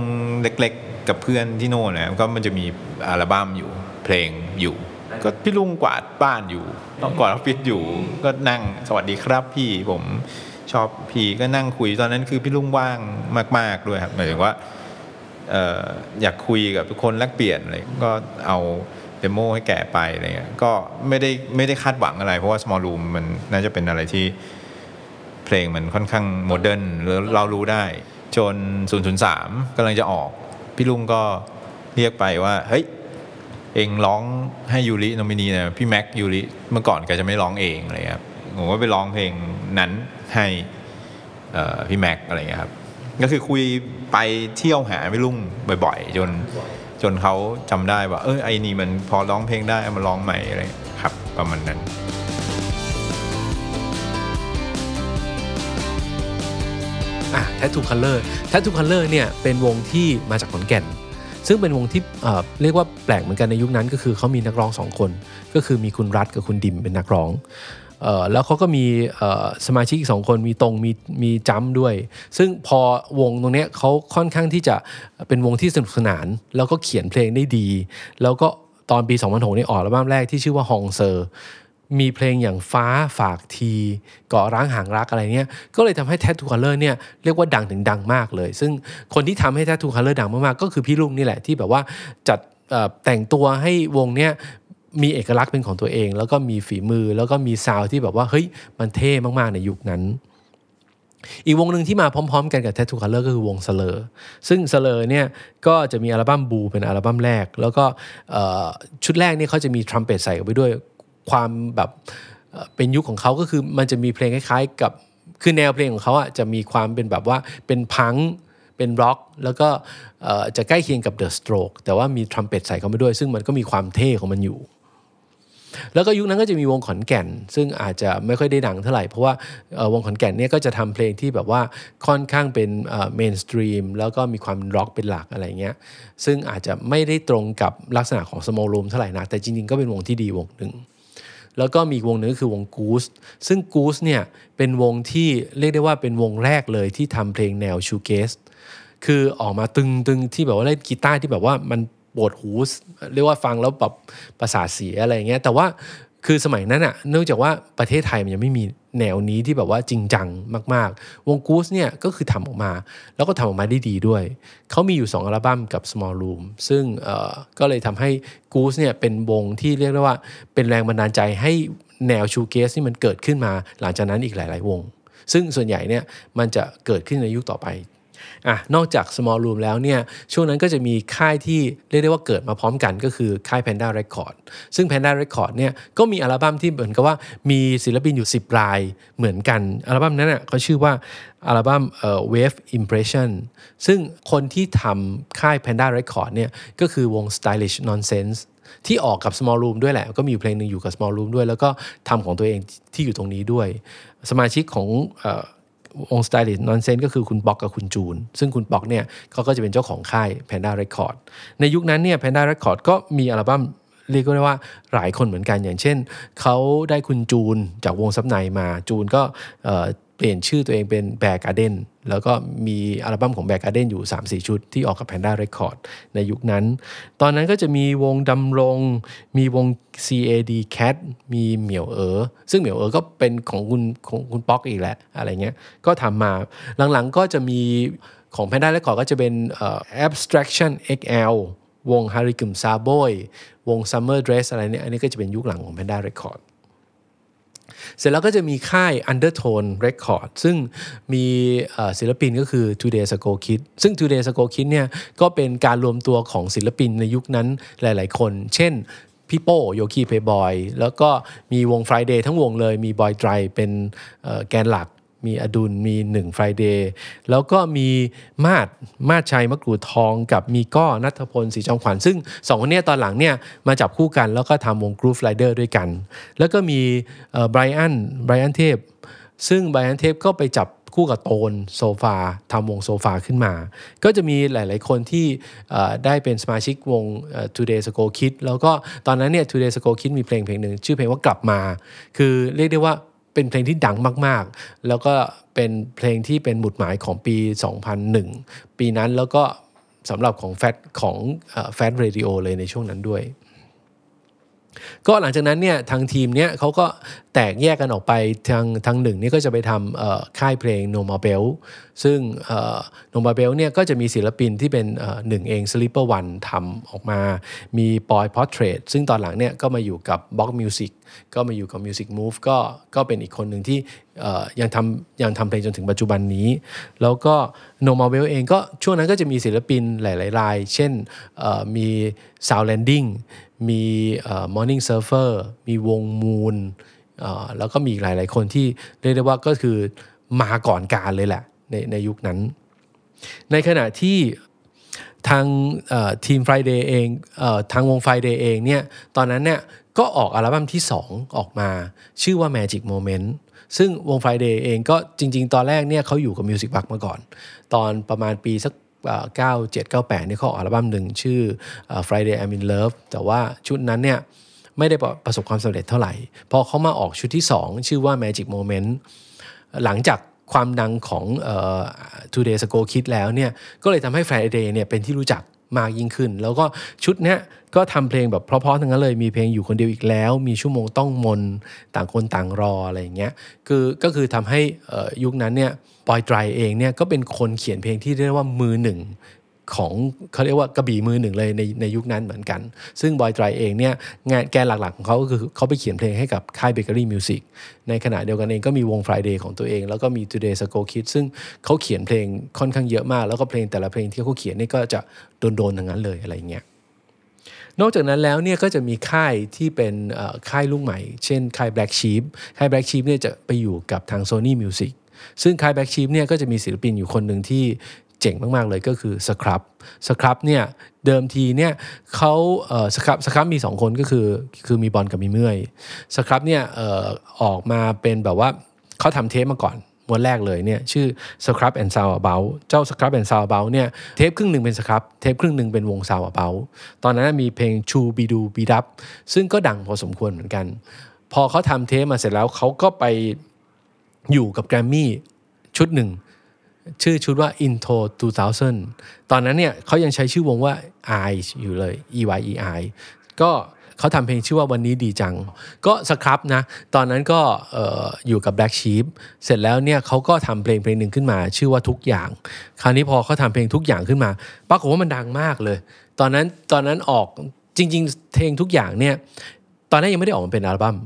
เล็กๆ กับเพื่อนที่โน่นนะก็มันจะมีอัลบั้มอยู่เพลงอยู่ ก็พี่ลุงกวาดบ้านอยู่ต้องกวาดออฟฟิศอยู่ ก็นั่งสวัสดีครับพี่ผม ชอบพีก็นั่งคุยตอนนั้นคือพี่ลุงว่างมาก ๆด้วยครับหมายถึงว่าอยากคุยกับทุกคนแลกเปลี่ยนอะไรก็เอาเดโมให้แกะไปอะไรเงี้ยก็ไม่ได้ไม่ได้คาดหวังอะไร เพราะว่า small room มันน่าจะเป็นอะไรที่เพลงมันค่อนข้างโมเดิร์นแล้วเรารู้ได้ จน 003กำลังจะออก พี่ลุงก็เรียกไปว่า เฮ้ย เองร้องให้ยูริโนมินีนะพี่แม็กยูริเมื่อก่อนแกจะไม่ร้องเองอะไรครับผมก็ไปร้องเพลงนั้น ให้พี่แม็กอะไรเงี้ยครับก็คือคุยไปเที่ยวหาพี่ลุงบ่อย ๆ จนจนเขาจำได้ว่าเออไอ้นี่มันพอร้องเพลงได้มาร้องใหม่อะไรครับประมาณนั้นอะ Tattoo Color Tattoo Color เนี่ยเป็นวงที่มาจากขอนแก่น ซึ่งเป็นวงที่เรียกว่าแปลกเหมือนกันในยุคนั้นก็คือเขามีนักร้องสองคน ก็คือมีคุณรัฐกับคุณดิมเป็นนักร้อง แล้วเขาก็มีสมาชิกอีกสองคนมีตรงมีมีจัมด้วย ซึ่งพอวงตรงนี้เขาค่อนข้างที่จะเป็นวงที่สนุกสนาน แล้วก็เขียนเพลงได้ดี แล้วก็ตอนปี 2006นี่ออกอัลบั้มแรกที่ชื่อว่าฮองเซอร์มีเพลงอย่างฟ้าฝากทีเกาะร้างหางรักอะไรเนี้ยก็เลยทำให้ Tattoo Color เนี่ยเรียกว่าดังถึงดังมากเลย ซึ่งคนที่ทำให้ Tattoo Color ดังมากๆ ก็คือพี่ลุงนี่แหละที่แบบว่าจัดแต่งตัวให้วงเนี้ย มีเอกลักษณ์เป็นของตัวเอง แล้วก็มีฝีมือแล้วก็มีซาวที่แบบว่าเฮ้ยมันเท่มากๆในยุคนั้น อีกวงหนึ่งที่มาพร้อม ๆ กันกับ Tattoo Color ก็คือวง s l เลอร์ซึ่ง s l เลอร์เนี่ยก็จะมีอัลบั้มบูเป็นอัลบั้มแรก แล้วก็ชุดแรกนี่เขาจะมีทรัมเป็ตใส่ไปด้วยความแบบเป็นยุคของเขาก็คือมันจะมีเพลงคล้ายๆกับคือแนวเพลงของเขาอะจะมีความเป็นแบบว่าเป็นพังก์เป็นร็อกแล้วก็จะใกล้เคียงกับ The Strokes แต่ว่ามีทรัมเป็ตใส่เข้าไปด้วย ซึ่งมันก็มีความเท่ของมันอยู่ แล้วก็ยุคนั้นก็จะมีวงขอนแก่น ซึ่งอาจจะไม่ค่อยได้ดังเท่าไหร่ เพราะว่าวงขอนแก่นเนี่ยก็จะทำเพลงที่แบบว่าค่อนข้างเป็น mainstream แล้วก็มีความร็อกเป็นหลักอะไรเงี้ยซึ่งอาจจะไม่ได้ตรงกับลักษณะของ small room เท่าไหร่นะแต่จริงๆก็เป็นวงที่ดีวงหนึ่งแล้วก็มีวงหนึ่งคือวง Goose ซึ่ง Goose เนี่ยเป็นวงที่เรียกได้ว่าเป็นวงแรกเลยที่ทำเพลงแนว shoegaze คือออกมาตึงๆที่แบบว่าเล่นกีตาร์ที่แบบว่ามัน ปวดหูเรียกว่าฟังแล้วแบบประสาทเสียอะไรเงี้ยแต่ว่าคือสมัยนั้นอะเนื่องจากว่าประเทศไทยมันยังไม่มีแนวนี้ที่แบบว่าจริงจังมากๆ วง Goose เนี่ยก็คือทำออกมา แล้วก็ทำออกมาได้ดีด้วย เขามีอยู่ 2 อัลบั้มกับ Small Room ซึ่งเออก็เลยทำให้ Goose เนี่ยเป็นวงที่เรียกได้ว่าเป็นแรงบันดาลใจให้แนวชูเกสที่มันเกิดขึ้นมา หลังจากนั้นอีกหลาย ๆ วง ซึ่งส่วนใหญ่เนี่ยมันจะเกิดขึ้นในยุคต่อไป อะนอกจาก small room แล้วเนี่ยช่วงนั้นก็จะมีค่ายที่เรียกได้ว่าเกิดมาพร้อมกันก็คือค่าย Panda Record ซึ่ง Panda Record เนี่ยก็มีอัลบั้มที่เหมือนกับว่ามีศิลปินอยู่ 10 รายเหมือนกัน อัลบั้มนั้นน่ะเขาชื่อว่าอัลบั้มเอ่อ Wave Impression ซึ่งคนที่ทำค่าย Panda Record เนี่ยก็คือวง Stylish Nonsense ที่ออกกับ small room ด้วยแหละ ก็มีอยู่เพลงหนึ่งอยู่กับ small room ด้วย แล้วก็ทำของตัวเองที่อยู่ตรงนี้ด้วย สมาชิกของ ของวง Stylish Nonsense ก็คือคุณปอกกับคุณจูน ซึ่งคุณปอกเนี่ยเขาก็จะเป็นเจ้าของค่าย Panda Record ในยุคนั้นเนี่ย Panda Record ก็มีอัลบั้มเรียกได้ว่าหลายคนเหมือนกันอย่างเช่น เขาได้คุณจูนจากวงซับไนมาจูนก็ เปลี่ยนชื่อตัวเองเป็นแบกการ์เดนแล้วก็มีอัลบั้มของแบกการ์เดนอยู่ 3-4 ชุดที่ออกกับ Panda Record ในยุคนั้น ตอนนั้นก็จะมีวงดำรง มีวง CAD Cat มีเหมียวเอ๋อซึ่งเหมียวเอ๋อก็เป็นของคุณของคุณป๊อกอีกแหละอะไรเงี้ยก็ทำมาหลังๆก็จะมีของ Panda Record ก็จะเป็นเอ่อ Abstraction XL วง h a r i k u m s a b o y วง Summer Dress อะไรเนี่ยอันนี้ก็จะเป็นยุคหลังของ Panda Record เสร็จแล้วก็จะมีค่าย Undertone Record ซึ่งมีศิลปินก็คือ Today s Ago Kid ซึ่ง Today s Ago Kid เนี่ยก็เป็นการรวมตัวของศิลปินในยุคนั้นหลาย ๆ คน เช่นพี่โป้โยคีเพย์บอย แล้วก็มีวง Friday ทั้งวงเลยมีบอยไตรเป็นแกนหลัก มีอดุลมีหนึ่ง Friday แล้วก็มีมาดมาดชัยมะกรูดทองกับมีก้อนัทพลศรีจอมขวัญซึ่งสองคนนี้ตอนหลังเนี่ยมาจับคู่กันแล้วก็ทำวง Groove Rider ด้วยกัน แล้วก็มีไบรอันไบรอันเทพซึ่งไบรอันเทพก็ไปจับคู่กับโตนโซฟาทำวงโซฟาขึ้นมา ก็จะมีหลาย ๆ คนที่ได้เป็นสมาชิกวง Today Ago Kid แล้วก็ตอนนั้นเนี่ย Today Ago Kid มีเพลงเพลงหนึ่งชื่อเพลงว่ากลับมา คือเรียกได้ว่า เป็นเพลงที่ดังมากๆ แล้วก็เป็นเพลงที่เป็นหมุดหมายของปี 2001 ปีนั้นแล้วก็สำหรับของแฟตของแฟตเรดิโอเลยในช่วงนั้นด้วย ก็หลังจากนั้นเนี่ยทางทีมเนี่ยเขาก็แตกแยกกันออกไปทางทางหนึ่งนี่ก็จะไปทำค่ายเพลง No More Bell ซึ่งเอ่อ No m a b e l เนี่ยก็จะมีศิลปินที่เป็นหนึ่งเอง Sleeper One ทำออกมา มีปอย Portrait ซึ่งตอนหลังเนี่ยก็มาอยู่กับ Box Music ก็มาอยู่กับ Music Move ก็ก็เป็นอีกคนหนึ่งที่ยังทำยังทำเพลงจนถึงปัจจุบันนี้ แล้วก็ No More Bell เองก็ช่วงนั้นก็จะมีศิลปินหลาย ๆ ราย เช่นเอ่อมี Sound Landing มีเอ่อ Morning Surfer มีวงมูนแล้วก็มีอีกหลาย ๆ คนที่เรียกได้ว่าก็คือมาก่อนการเลยแหละในในยุคนั้น ในขณะที่ทางทีม Friday เองเอ่อทางวง Friday เองเนี่ยตอนนั้นเนี่ยก็ออกอัลบั้มที่ 2 ออกมา ชื่อว่า Magic Moment ซึ่งวง Friday เองก็จริง ๆ ตอนแรกเนี่ยเขาอยู่กับ Music Box มาก่อน ตอนประมาณปีสัก 97 98นี่เขาออกอัลบั้มหนึ่งชื่อ Friday I'm in Love แต่ว่าชุดนั้นเนี่ยไม่ได้ประสบความสำเร็จเท่าไหร่ พอเขามาออกชุดที่ 2 ชื่อว่า Magic Moment หลังจากความดังของ Today's Go Kid แล้วเนี่ยก็เลยทำให้ Friday เนี่ยเป็นที่รู้จักมากยิ่งขึ้น แล้วก็ชุดเนี้ยก็ทำเพลงแบบเพราะๆทั้งนั้นเลยมีเพลงอยู่คนเดียวอีกแล้ว มีชั่วโมงต้องมนต่างคนต่างรออะไรอย่างเงี้ยคือก็คือทำให้ยุคนั้นเนี่ย ปอยไตรเองเนี่ยก็เป็นคนเขียนเพลงที่เรียกว่ามือหนึ่งของเขาเรียกว่ากระบี่มือหนึ่งเลยในในยุคนั้นเหมือนกัน ซึ่งบอยไตรเองเนี่ยงานแกนหลักๆ ของเขาก็คือเขาไปเขียนเพลงให้กับค่ายเบเกอรี่มิวสิกในขณะเดียวกันเองก็มีวง Friday ของตัวเอง แล้วก็มี Today s c o Kid ซึ่งเขาเขียนเพลงค่อนข้างเยอะมาก แล้วก็เพลงแต่ละเพลงที่เขาเขียนนี่ก็จะโดนๆทั้งนั้นเลยอะไรเงี้ยนอกจากนั้นแล้วเนี่ยก็จะมีค่ายที่เป็นค่ายลูกใหม่ เช่นค่าย Black Sheep ค่าย Black Sheep เนี่ยจะไปอยู่กับทาง Sony Music ซึ่งคาย Black Sheep เนี่ยก็จะมีศิลปินอยู่คนหนึ่งที่เจ๋งมาก ๆ เลยก็คือสครับสครับเนี่ยเดิมทีเนี่ยเขาเสครับสครับมี 2 คนก็คือคือมีบอลกับมีเมื่อยสครับเนี่ยออกมาเป็นแบบว่าเขาทำเทปมาก่อนม้วนแรกเลยเนี่ยชื่อ Scrub and Sound About เจ้า Scrub and Sound About เนี่ยเทปครึ่งหนึ่งเป็น Scrub เทปครึ่งหนึ่งเป็นวง Sound About ตอนนั้นมีเพลง Chu Bidu Bidap ซึ่งก็ดังพอสมควรเหมือนกัน พอเขาทำเทปมาเสร็จแล้วเขาก็ไป อยู่กับแกรมมี่ชุดหนึ่ง ชื่อชุดว่า Into 2000 ตอนนั้นเนี่ยเขายังใช้ชื่อวงว่า I อยู่เลย E Y E I ก็เขาทำเพลงชื่อว่าวันนี้ดีจัง ก็สครับนะ ตอนนั้นก็อออยู่กับ Black Sheep เสร็จแล้วเนี่ยเขาก็ทำเพลงเพลงหนึ่งขึ้นมา ชื่อว่าทุกอย่าง คราวนี้พอเขาทำเพลงทุกอย่างขึ้นมาปรากฏว่ามันดังมากเลย ตอนนั้นตอนนั้นออกจริง ๆ เพลงทุกอย่างเนี่ย ตอนนั้นยังไม่ได้ออกมาเป็นอัลบั้ม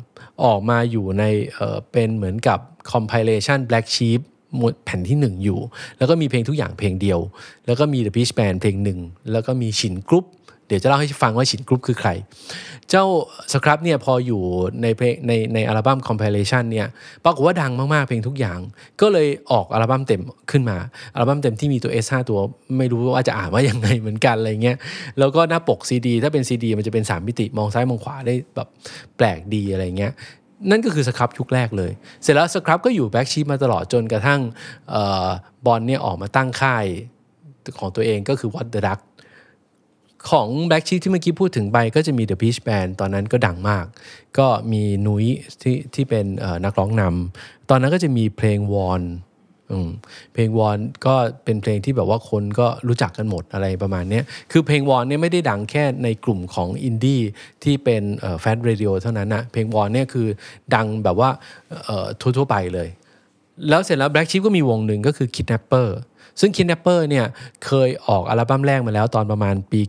ออกมาอยู่ในเออเป็นเหมือนกับ compilation Black Sheep หมดแผ่นที่ 1 อยู่ แล้วก็มีเพลงทุกอย่างเพลงเดียว แล้วก็มี The Beach Band เพลงหนึ่ง แล้วก็มีฉินกรุ๊ป เดี๋ยวจะเล่าให้ฟังว่าฉินกรุ๊ปคือใคร เจ้า Scrubb เนี่ยพออยู่ในเพลงในในอัลบั้ม compilation เนี่ยปรากฏว่าดังมากๆเพลงทุกอย่าง ก็เลยออกอัลบั้มเต็มขึ้นมา อัลบั้มเต็มที่มีตัว S 5 ตัวไม่รู้ว่าจะอ่านว่ายังไงเหมือนกันอะไรเงี้ยแล้วก็หน้าปกซีดีถ้าเป็นซีดีมันจะเป็น 3 มิติมองซ้ายมองขวาได้แบบแปลกดีอะไรเงี้ยนั่นก็คือ Scrubb ยุคแรกเลย เสร็จแล้ว Scrubb ก็อยู่ Black Sheep มาตลอดจนกระทั่งออบอลเนี่ยออกมาตั้งค่ายของตัวเองก็คือ What the Duck ของ Black Sheep ที่เมื่อกี้พูดถึงไปก็จะมี The Beach Band ตอนนั้นก็ดังมาก ก็มีนุ้ยที่ที่เป็นนักร้องนำตอนนั้นก็จะมีเพลงวอนเพลงวอนก็เป็นเพลงที่แบบว่าคนก็รู้จักกันหมดอะไรประมาณนี้คือเพลงวอนเนี่ยไม่ได้ดังแค่ในกลุ่มของอินดี้ที่เป็นแฟนเรดิโอเท่านั้นนะเพลงวอนเนี่ยคือดังแบบว่าเอ่อทั่วๆไปเลย แล้วเสร็จแล้ว Black Sheep ก็มีวงหนึ่งก็คือ Kidnapper ซึ่ง Kidnapper เนี่ยเคยออกอัลบั้มแรกมาแล้วตอนประมาณปี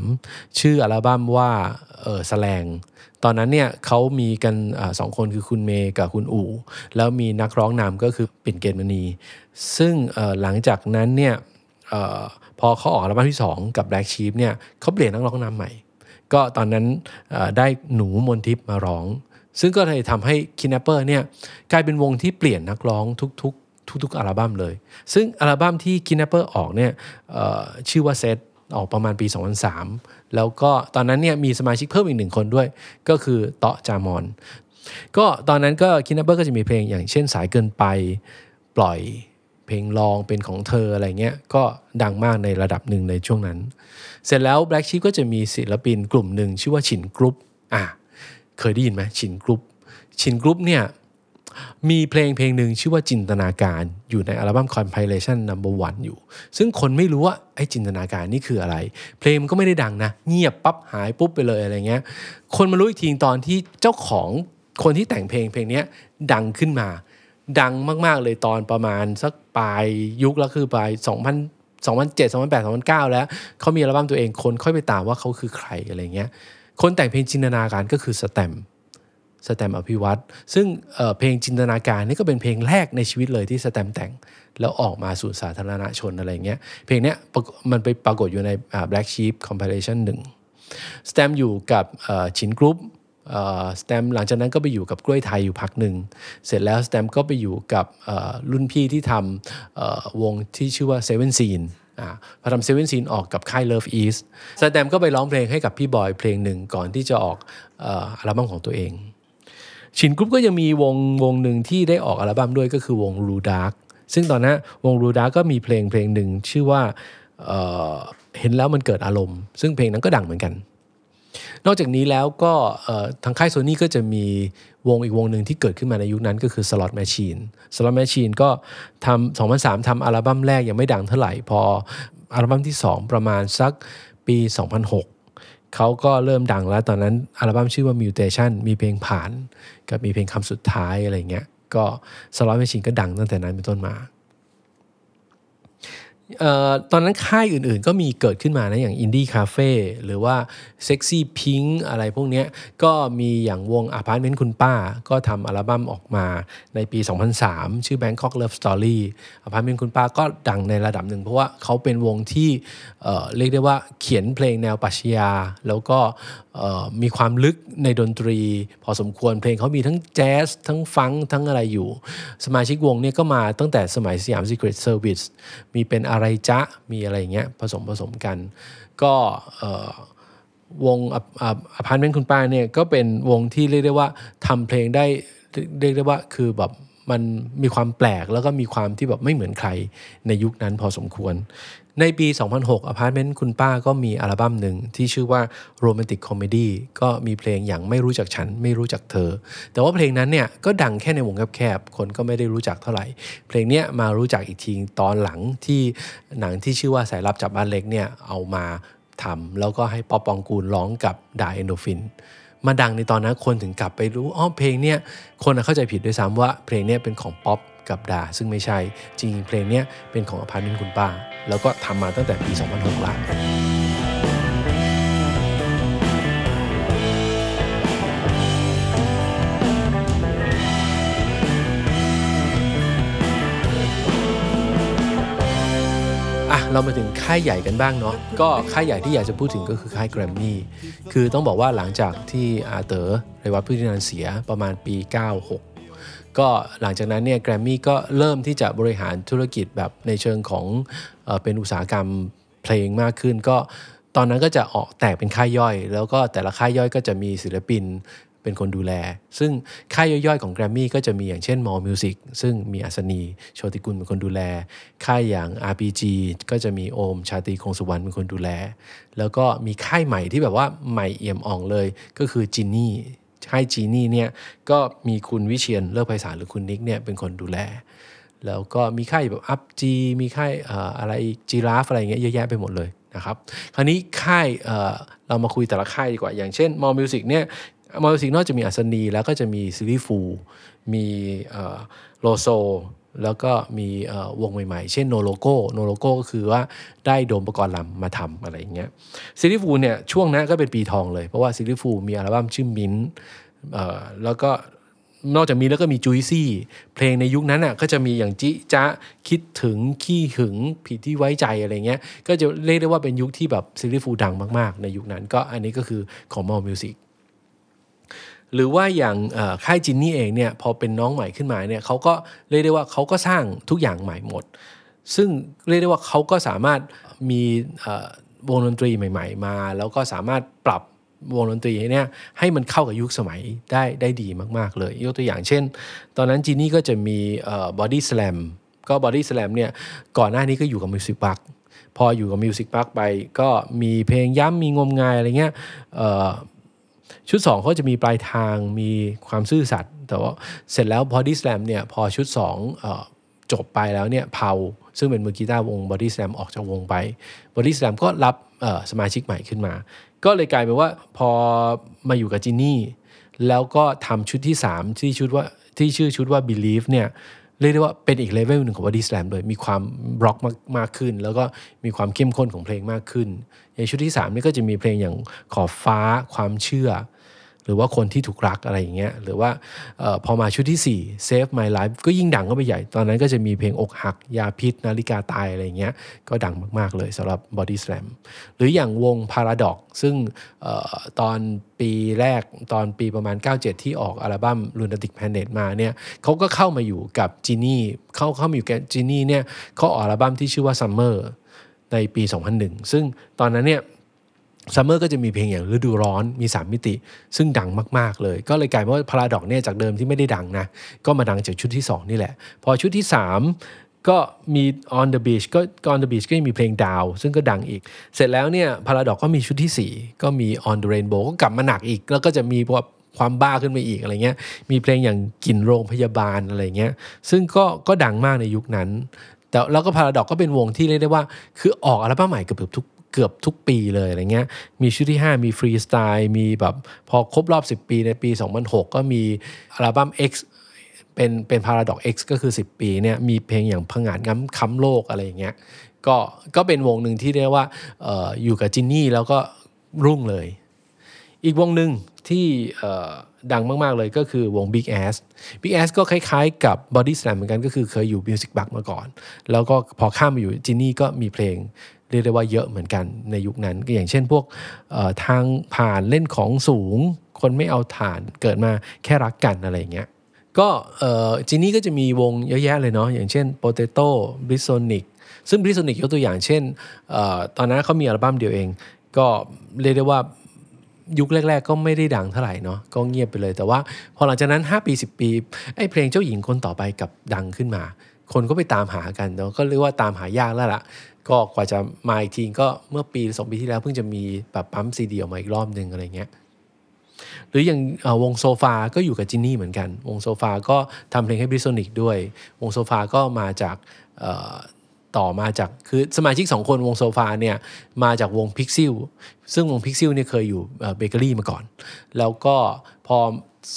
93 ชื่ออัลบั้มว่าเออสแลง ตอนนั้นเนี่ยเขามีกันอสองคนคือคุณเมย์กับคุณอู่แล้วมีนักร้องนำก็คือปิ่นเกตมณี ซึ่งหลังจากนั้นเนี่ยออพอเขาออกอัลบั้มที่ 2 กับ Black Sheep เนี่ยเขาเปลี่ยนนักร้องนำใหม่ ก็ตอนนั้นได้หนูมนทิพย์มาร้องซึ่งก็เลยทำให้คิน n ปเปอร์เนี่ยกลายเป็นวงที่เปลี่ยนนักร้องทุกๆ ทุกๆ อัลบั้มเลย ซึ่งอัลบั้มที่คิน n ปเปอร์ออกเนี่ยชื่อว่าเซตออกประมาณปี 2003 แล้วก็ตอนนั้นเนี่ยมีสมาชิกเพิ่มอีกหนึ่งคนด้วย ก็คือเตาะจามอน ก็ตอนนั้นก็คิน n ปเปอร์ก็จะมีเพลงอย่างเช่นสายเกินไปปล่อยเพลงลองเป็นของเธออะไรเงี้ย ก็ดังมากในระดับหนึ่งในช่วงนั้น เสร็จแล้ว Black Sheep ก็จะมีศิลปินกลุ่มหนึ่งชื่อว่าชินกรุ๊ปอะเคยได้ยินไหมชินกรุ๊ปชินกรุ๊ปเนี่ย มีเพลงเพลงหนึ่งชื่อว่าจินตนาการอยู่ในอัลบั้ม Compilation Number One อยู่ ซึ่งคนไม่รู้ว่าไอ้จินตนาการนี่คืออะไร เพลงมันก็ไม่ได้ดังนะ เงียบปั๊บหายปุ๊บไปเลยอะไรเงี้ย คนมารู้อีกทีตอนที่เจ้าของคนที่แต่งเพลงเพลงนี้ดังขึ้นมา ดังมาก ๆ เลยตอนประมาณสักปลายยุคแล้วคือปลาย 2000 2007 2008 2009 แล้วเขามีอัลบั้มตัวเองคนค่อยไปตามว่าเขาคือใครอะไรเงี้ยคนแต่งเพลงจินตนาการก็คือสแตมป์ สแตมป์อภิวัชร์ซึ่งเพลงจินตนาการนี่ก็เป็นเพลงแรกในชีวิตเลยที่สแตมป์แต่ง แล้วออกมาสู่สาธารณชนอะไรเงี้ยเพลงเนี้ยมันไปปรากฏอยู่ใน Black Sheep Compilation หนึ่งสแตมป์อยู่กับชินกรุ๊ปสแตมป์หลังจากนั้นก็ไปอยู่กับกล้วยไทยอยู่พักหนึ่ง เสร็จแล้วสแตมป์ก็ไปอยู่กับรุ่นพี่ที่ทำวงที่ชื่อว่า 7th Scene อ่าพอทำ7th Scene ออกกับค่าย Love East สแตมก็ไปร้องเพลงให้กับพี่บอยเพลงหนึ่งก่อนที่จะออกอ่ออัลบั้มของตัวเอง ชินกรุ๊ปก็ยังมีวงวงหนึ่งที่ได้ออกอัลบั้มด้วยก็คือวงรูดาร์กซึ่งตอนนั้นวงรูดาร์กก็มีเพลงเพลงหนึ่งชื่อว่าเห็นแล้วมันเกิดอารมณ์ ซึ่งเพลงนั้นก็ดังเหมือนกัน นอกจากนี้แล้วก็ทางค่ายโซนี่ก็จะมีวงอีกวงหนึ่งที่เกิดขึ้นมาในยุคนั้นก็คือ Slot Machine Slot Machine ก็ทำ2003ทำอัลบั้มแรกยังไม่ดังเท่าไหร่ พออัลบั้มที่ 2 ประมาณสักปี 2006 เขาก็เริ่มดังแล้วตอนนั้นอัลบั้มชื่อว่า Mutation มีเพลงผ่าน กับมีเพลงคำสุดท้ายอะไรเงี้ยก็สล็อตแมชชีนก็ดังตั้งแต่นั้นเป็นต้นมา ตอนนั้นค่ายอื่นๆ ก็มีเกิดขึ้นมานะ อย่าง Indie Cafe หรือว่า Sexy Pink อะไรพวกนี้ก็มีอย่างวง Apartment คุณป้า ก็ทำอัลบั้มออกมาในปี 2003 ชื่อ Bangkok Love Story Apartment คุณป้าก็ดังในระดับหนึ่ง เพราะว่าเขาเป็นวงที่เเรียกได้ว่าเขียนเพลงแนวปรัชญาแล้วก็มีความลึกในดนตรี พอสมควรเพลงเขามีทั้งแจ๊สทั้งฟังทั้งอะไรอยู่ สมาชิกวงเนี่ยก็มาตั้งแต่สมัยสยาม Secret Service มีเป็นอะไรจ๊ะมีอะไรอย่างเงี้ยผสมผสมกัน ก็วงอพาร์ตเมนต์คุณป้าเนี่ยก็เป็นวงที่เรียกได้ว่าทำเพลงได้เรียกได้ว่าคือแบบมันมีความแปลกแล้วก็มีความที่แบบไม่เหมือนใครในยุคนั้นพอสมควร ในปี 2006 Apartment คุณป้าก็มีอัลบั้มหนึ่งที่ชื่อว่า Romantic Comedy ก็มีเพลงอย่างไม่รู้จักฉันไม่รู้จักเธอ แต่ว่าเพลงนั้นเนี่ยก็ดังแค่ในวงแคบๆ คนก็ไม่ได้รู้จักเท่าไหร่ เพลงเนี้ยมารู้จักอีกทีตอนหลังที่หนังที่ชื่อว่าสายลับจับบ้านเล็กเนี่ยเอามาทำแล้วก็ให้ป๊อปปองกูลร้องกับดา Endorphine มาดังในตอนนั้นคนถึงกลับไปรู้อ๋อเพลงเนี้ยคนเข้าใจผิดด้วยซ้ำว่าเพลงเนี้ยเป็นของป๊อปกับดา ซึ่งไม่ใช่จริงเพลงเนี้ยเป็นของอพาร์ตเมนต์คุณป้า แล้วก็ทำมาตั้งแต่ปี 2006แล้ว เรามาถึงค่ายใหญ่กันบ้างเนาะก็ค่ายใหญ่ที่อยากจะพูดถึงก็คือค่ายแกรมมี่คือต้องบอกว่าหลังจากที่อาเต๋อเรวัตพืชนันเสียประมาณปี 96 ก็หลังจากนั้นเนี่ยแกรมมี่ก็เริ่มที่จะบริหารธุรกิจแบบในเชิงของเป็นอุตสาหกรรมเพลงมากขึ้นก็ตอนนั้นก็จะออกแตกเป็นค่ายย่อย แล้วก็แต่ละค่ายย่อยก็จะมีศิลปิน เป็นคนดูแล ซึ่งค่ายย่อยๆของแกรมมี่ก็จะมีอย่างเช่น Mall Music ซึ่งมีอัศนีโชติกุลเป็นคนดูแล ค่ายอย่าง RPG ก็จะมีโอมชาตรีคงสุวรรณเป็นคนดูแล แล้วก็มีค่ายใหม่ที่แบบว่าใหม่เอี่ยมอ่องเลย ก็คือ Genie ค่าย Genie เนี่ยก็มีคุณวิเชียรฤกษ์ไพศาลหรือคุณนิกเนี่ยเป็นคนดูแล แล้วก็มีค่ายแบบ UpG มีค่ายอะไร Giraffe อะไรเงี้ยเยอะแยะไปหมดเลยนะครับ คราวนี้ค่ายเออเรามาคุยแต่ละค่ายดีกว่า อย่างเช่น More Music เนี่ย More Music นอกจากมีอัศนี แล้วก็จะมี Silly Fools มีโลโซ แล้วก็มีวงใหม่ๆ เช่น Nologo Nologo ก็คือว่าได้โดมปกรณ์ลัมมาทำอะไรอย่างเงี้ย Silly Fools เนี่ยช่วงนั้นก็เป็นปีทองเลย เพราะว่า Silly Fools มีอัลบั้มชื่อมิ้นแล้วก็นอกจากมีแล้วก็มี Juicy เพลงในยุคนั้นอะก็จะมีอย่างจิ๊จ๊ะคิดถึงขี้หึงผิดที่ไว้ใจอะไรเงี้ย ก็จะเรียกได้ว่าเป็นยุคที่แบบ Silly Fools ดังมากๆ ในยุคนั้นก็อันนี้ก็คือของ More Music หรือว่าอย่างค่าย Genie เองเนี่ยพอเป็นน้องใหม่ขึ้นมาเนี่ยเขาก็เรียกได้ว่าเขาก็สร้างทุกอย่างใหม่หมด ซึ่งเรียกได้ว่าเขาก็สามารถมีวงดนตรีใหม่ ๆ มา แล้วก็สามารถปรับวงดนตรีเนี่ยให้มันเข้ากับยุคสมัยได้ได้ดีมาก ๆ เลย ยกตัวอย่างเช่น ตอนนั้น Genie ก็จะมีบอดี้สแลมก็บอดี้สแลมเนี่ยก่อนหน้านี้ก็อยู่กับ Music Bugsพออยู่กับมิวสิกบักไปก็มีเพลงย้ำมีงมงายอะไรเงี้ย ชุด 2 เขาจะมีปลายทางมีความซื่อสัตย์แต่ว่าเสร็จแล้ว Body Slam เนี่ยพอชุด2อจบไปแล้วเนี่ยเผาซึ่งเป็นมือกีตาร์วง Body Slam ออกจากวงไป Body Slam ก็รับสมาชิกใหม่ขึ้นมา ก็เลยกลายเป็นว่าพอมาอยู่กับจินนี่ แล้วก็ทำชุดที่ 3 ที่ชุดว่าที่ชื่อชุดว่า Believe เนี่ยเรียกได้ว่าเป็นอีกเลเวลหนึ่งของ Body Slam เลย มีความบล็อกมากมากขึ้น แล้วก็มีความเข้มข้นของเพลงมากขึ้น ในชุดที่ 3 นี่ก็จะมีเพลงอย่างขอบฟ้าความเชื่อ หรือว่าคนที่ถูกรักอะไรอย่างเงี้ยหรือว่าออพอมาชุดที่ 4 Save My Life ก็ยิ่งดังก็ไปใหญ่ ตอนนั้นก็จะมีเพลงอกหัก ยาพิษ นาฬิกาตายอะไรอย่างเงี้ยก็ดังมาก ๆ เลยสำหรับ Body Slam หรืออย่างวง Paradox ซึ่งออตอนปีแรกตอนปีประมาณ 97 ที่ออกอัลบั้ม Lunatic Planet มาเนี่ยเขาก็เข้ามาอยู่กับจีนี่เข้าเข้ามาอยู่กับจีนี่เนี่ยเขาออกอัลบั้มที่ชื่อว่า Summer ในปี 2001 ซึ่งตอนนั้นเนี่ย ซัมเมอร์ก็จะมีเพลงอย่างฤดูร้อนมี 3 มิติ ซึ่งดังมาก ๆ เลย ก็เลยกลายเป็นว่าพาราดอกเนี่ยจากเดิมที่ไม่ได้ดังนะ ก็มาดังจากชุดที่ 2 นี่แหละ พอชุดที่ 3 ก็มี on the beach ก็ on the beach ก็ยังมีเพลงดาว ซึ่งก็ดังอีก เสร็จแล้วเนี่ยพาราดอกก็มีชุดที่ 4 ก็มี on the rainbow ก็กลับมาหนักอีก แล้วก็จะมีพวกความบ้าขึ้นมาอีกอะไรเงี้ย มีเพลงอย่างกลิ่นโรงพยาบาลอะไรเงี้ย ซึ่งก็ก็ดังมากในยุคนั้น แต่แล้วก็พาราดอกก็เป็นวงที่เรียกได้ว่า คือออกอัลบั้มใหม่เกือบทุก เกือบทุกปีเลยอะไรเงี้ย มีชุดที่ 5 มีฟรีสไตล์ มีแบบพอครบรอบ 10 ปีในปี 2006 ก็มีอัลบั้ม X เป็นเป็น Paradox X ก็คือ 10 ปีเนี่ยมีเพลงอย่างพังานง้ำค้ำโลกอะไรอย่างเงี้ยก็ก็เป็นวงหนึ่งที่เรียกว่าอออยู่กับจินนี่แล้วก็รุ่งเลย อีกวงหนึ่งที่ดังมาก ๆ เลยก็คือวง Big Ass Big Ass ก็คล้ายๆกับ Body Slam เหมือนกันก็คือเคยอยู่ Music Box มาก่อน แล้วก็พอข้ามมาอยู่จินนี่ก็มีเพลง เรียกได้ว่าเยอะเหมือนกันในยุคนั้น ก็อย่างเช่นพวกทางผ่านเล่นของสูง คนไม่เอาฐานเกิดมาแค่รักกันอะไรอย่างเงี้ยก็เอ่อจินนี่ก็จะมีวงเยอะแยะเลยเนาะอย่างเช่น Potato b r i s o n i c ซึ่ง b r i s o n i c ยกตัวอย่างเช่นออตอนนั้นเขามีอัลบั้มเดียวเอง ก็เรียกได้ว่ายุคแรก ๆ ก็ไม่ได้ดังเท่าไหร่เนาะก็เงียบไปเลย แต่ว่าพอหลังจากนั้น 5 ปี 10 ปีไอ้เพลงเจ้าหญิงคนต่อไปกับดังขึ้นมา คนก็ไปตามหากันเนาะก็เรียกว่าตามหายากแล้วล่ะ ก็กว่าจะมาอีกทีก็เมื่อปีสองปีที่แล้วเพิ่งจะมีแบบปั๊มซีดีออกมาอีกรอบหนึ่งอะไรเงี้ยหรืออย่างวงโซฟาก็อยู่กับจินนี่เหมือนกัน วงโซฟาก็ทำเพลงให้บริโซนิกด้วย วงโซฟาก็มาจากต่อมาจากคือสมาชิกสองคนวงโซฟาเนี่ยมาจากวงพิกซิลซึ่งวงพิกซิลเนี่ยเคยอยู่เบเกอรี่มาก่อน แล้วก็พอ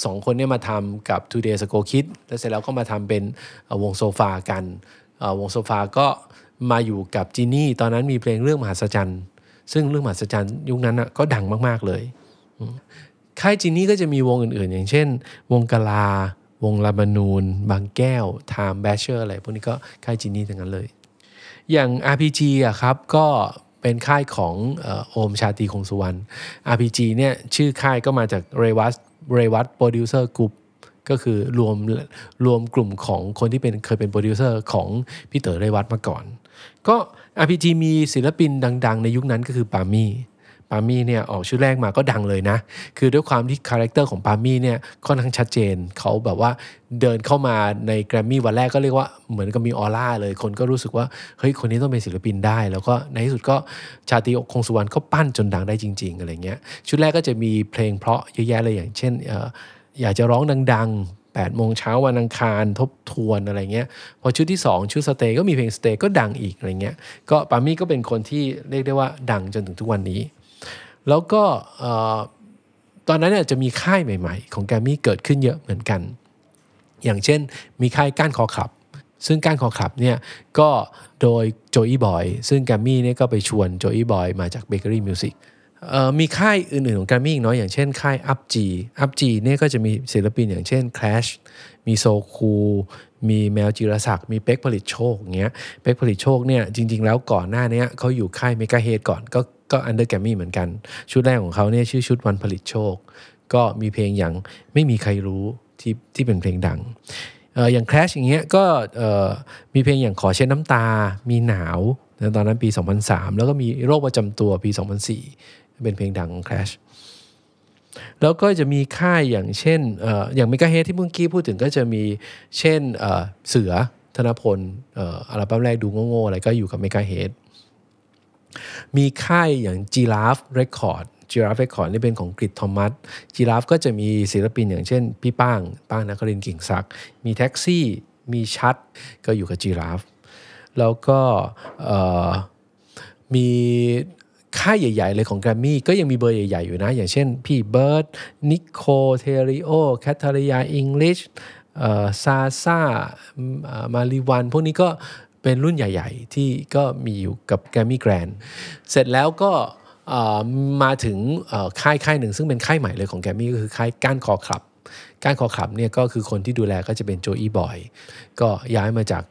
สองคนเนี่ยมาทำกับ Two Days Ago Kid แล้วเสร็จแล้วก็มาทำเป็นวงโซฟากันวงโซฟาก็ มาอยู่กับ Genie ตอนนั้นมีเพลงเรื่องมหัศจรรย์ซึ่งเรื่องมหัศจรรย์ยุคนั้นก็ดังมากๆเลยค่าย Genie ก็จะมีวงอื่นๆ อย่างเช่น วงกะลา วงลาบานูน บางแก้วไทม์แบชเชอร์อะไรพวกนี้ก็ค่าย Genie ทั้งนั้นเลย อย่าง RPG อะครับก็เป็นค่ายของออโอมชาตรีคงสุวรรณ RPG เนี่ยชื่อค่ายก็มาจากเรวัตเรวัต producer group ก็คือรวมรวมกลุ่มของคนที่เป็นเคยเป็นโปรดิวเซอร์ของพี่เต๋อเรวัตมาก่อน ก็ RPG มีศิลปินดัง ๆ ในยุคนั้นก็คือปาล์มมี่ปาล์มมี่เนี่ยออกชุดแรกมาก็ดังเลยนะ คือด้วยความที่ character ของปาล์มมี่เนี่ยค่อนข้างชัดเจน เขาแบบว่าเดินเข้ามาในแกรมมี่วันแรกก็เรียกว่าเหมือนกับมีออร่าเลย คนก็รู้สึกว่าเฮ้ยคนนี้ต้องเป็นศิลปินได้ แล้วก็ในที่สุดก็ชาตรีคงสุวรรณก็ปั้นจนดังได้จริง ๆ อะไรเงี้ย ชุดแรกก็จะมีเพลงเพราะเยอะแยะเลยอย่างเช่นเอ่ออยากจะร้องดังๆ 8โมงเช้าวันอังคารทบทวนอะไรเงี้ยพอชุดที่ 2 ชุด Stay ก็มีเพลง Stay ก็ดังอีกอะไรเงี้ยก็ปาล์มมี่ก็เป็นคนที่เรียกได้ว่าดังจนถึงทุกวันนี้ แล้วก็ตอนนั้นเนี่ยจะมีค่ายใหม่ ๆ ของแกรมมี่เกิดขึ้นเยอะเหมือนกัน อย่างเช่นมีค่ายก้านคอขับ ซึ่งก้านคอขับเนี่ยก็โดยโจอี้บอยซึ่งแกรมมี่เนี่ยก็ไปชวนโจอี้บอยมาจากเบเกอรี่มิวสิก มีค่ายอื่นๆของแกรมมี่อีกเนาะอย่างเช่นค่าย Up G Up G เนี่ยก็จะมีศิลปินอย่างเช่น Clash มีโซคูลมีแมวจิรศักดิ์มีเป๊กผลิตโชคเงี้ยเป๊กผลิตโชคเนี่ยจริง ๆ แล้วก่อนหน้านี้เขาอยู่ค่าย Megahead ก่อนก็ก็ under แกรมมี่เหมือนกัน ชุดแรกของเขาเนี่ยชื่อชุดวันผลิตโชค ก็มีเพลงอย่างไม่มีใครรู้ที่ที่เป็นเพลงดังอย่าง Clash อย่างเงี้ยก็มีเพลงอย่างขอเช็ดน้ำตา มีหนาวตอนนั้นปี 2003 แล้วก็มีโรคประจำตัวปี 2004 เป็นเพลงดังของ Clash แล้วก็จะมีค่ายอย่างเช่นออย่าง Megahead ที่เมื่อกี้พูดถึงก็จะมีเช่นเสือธนพลอ,อ,อัลบั้มแรกดูโง่ๆอะไรก็อยู่กับ Megahead มีค่ายอย่าง Giraffe Record Giraffe Record นี่เป็นของกริชทอมัส Giraffe ก็จะมีศิลปินอย่างเช่น พี่ป้างป้างนครินทร์กิ่งศักดิ์มีแท็กซี่มีชัดก็อยู่กับ Giraffe แล้วก็มี ค่ายใหญ่ ๆ เลยของแกรมมี่ก็ยังมีเบอร์ใหญ่ ๆ อยู่นะ อย่างเช่นพี่เบิร์ดนิโคเทริโอแคทาริยาอิงลิชซาซามาริวัน พวกนี้ก็เป็นรุ่นใหญ่ ๆ ที่ก็มีอยู่กับแกรมมี่แกรนเสร็จแล้วก็เอ่อมาถึงค่ายค่ายหนึ่ง ซึ่งเป็นค่ายใหม่เลยของแกรมมี่ก็คือค่ายก้านคอคลับก้านคอคลับเนี่ยก็คือคนที่ดูแลก็จะเป็นโจอีบอย ก็ย้ายมาจาก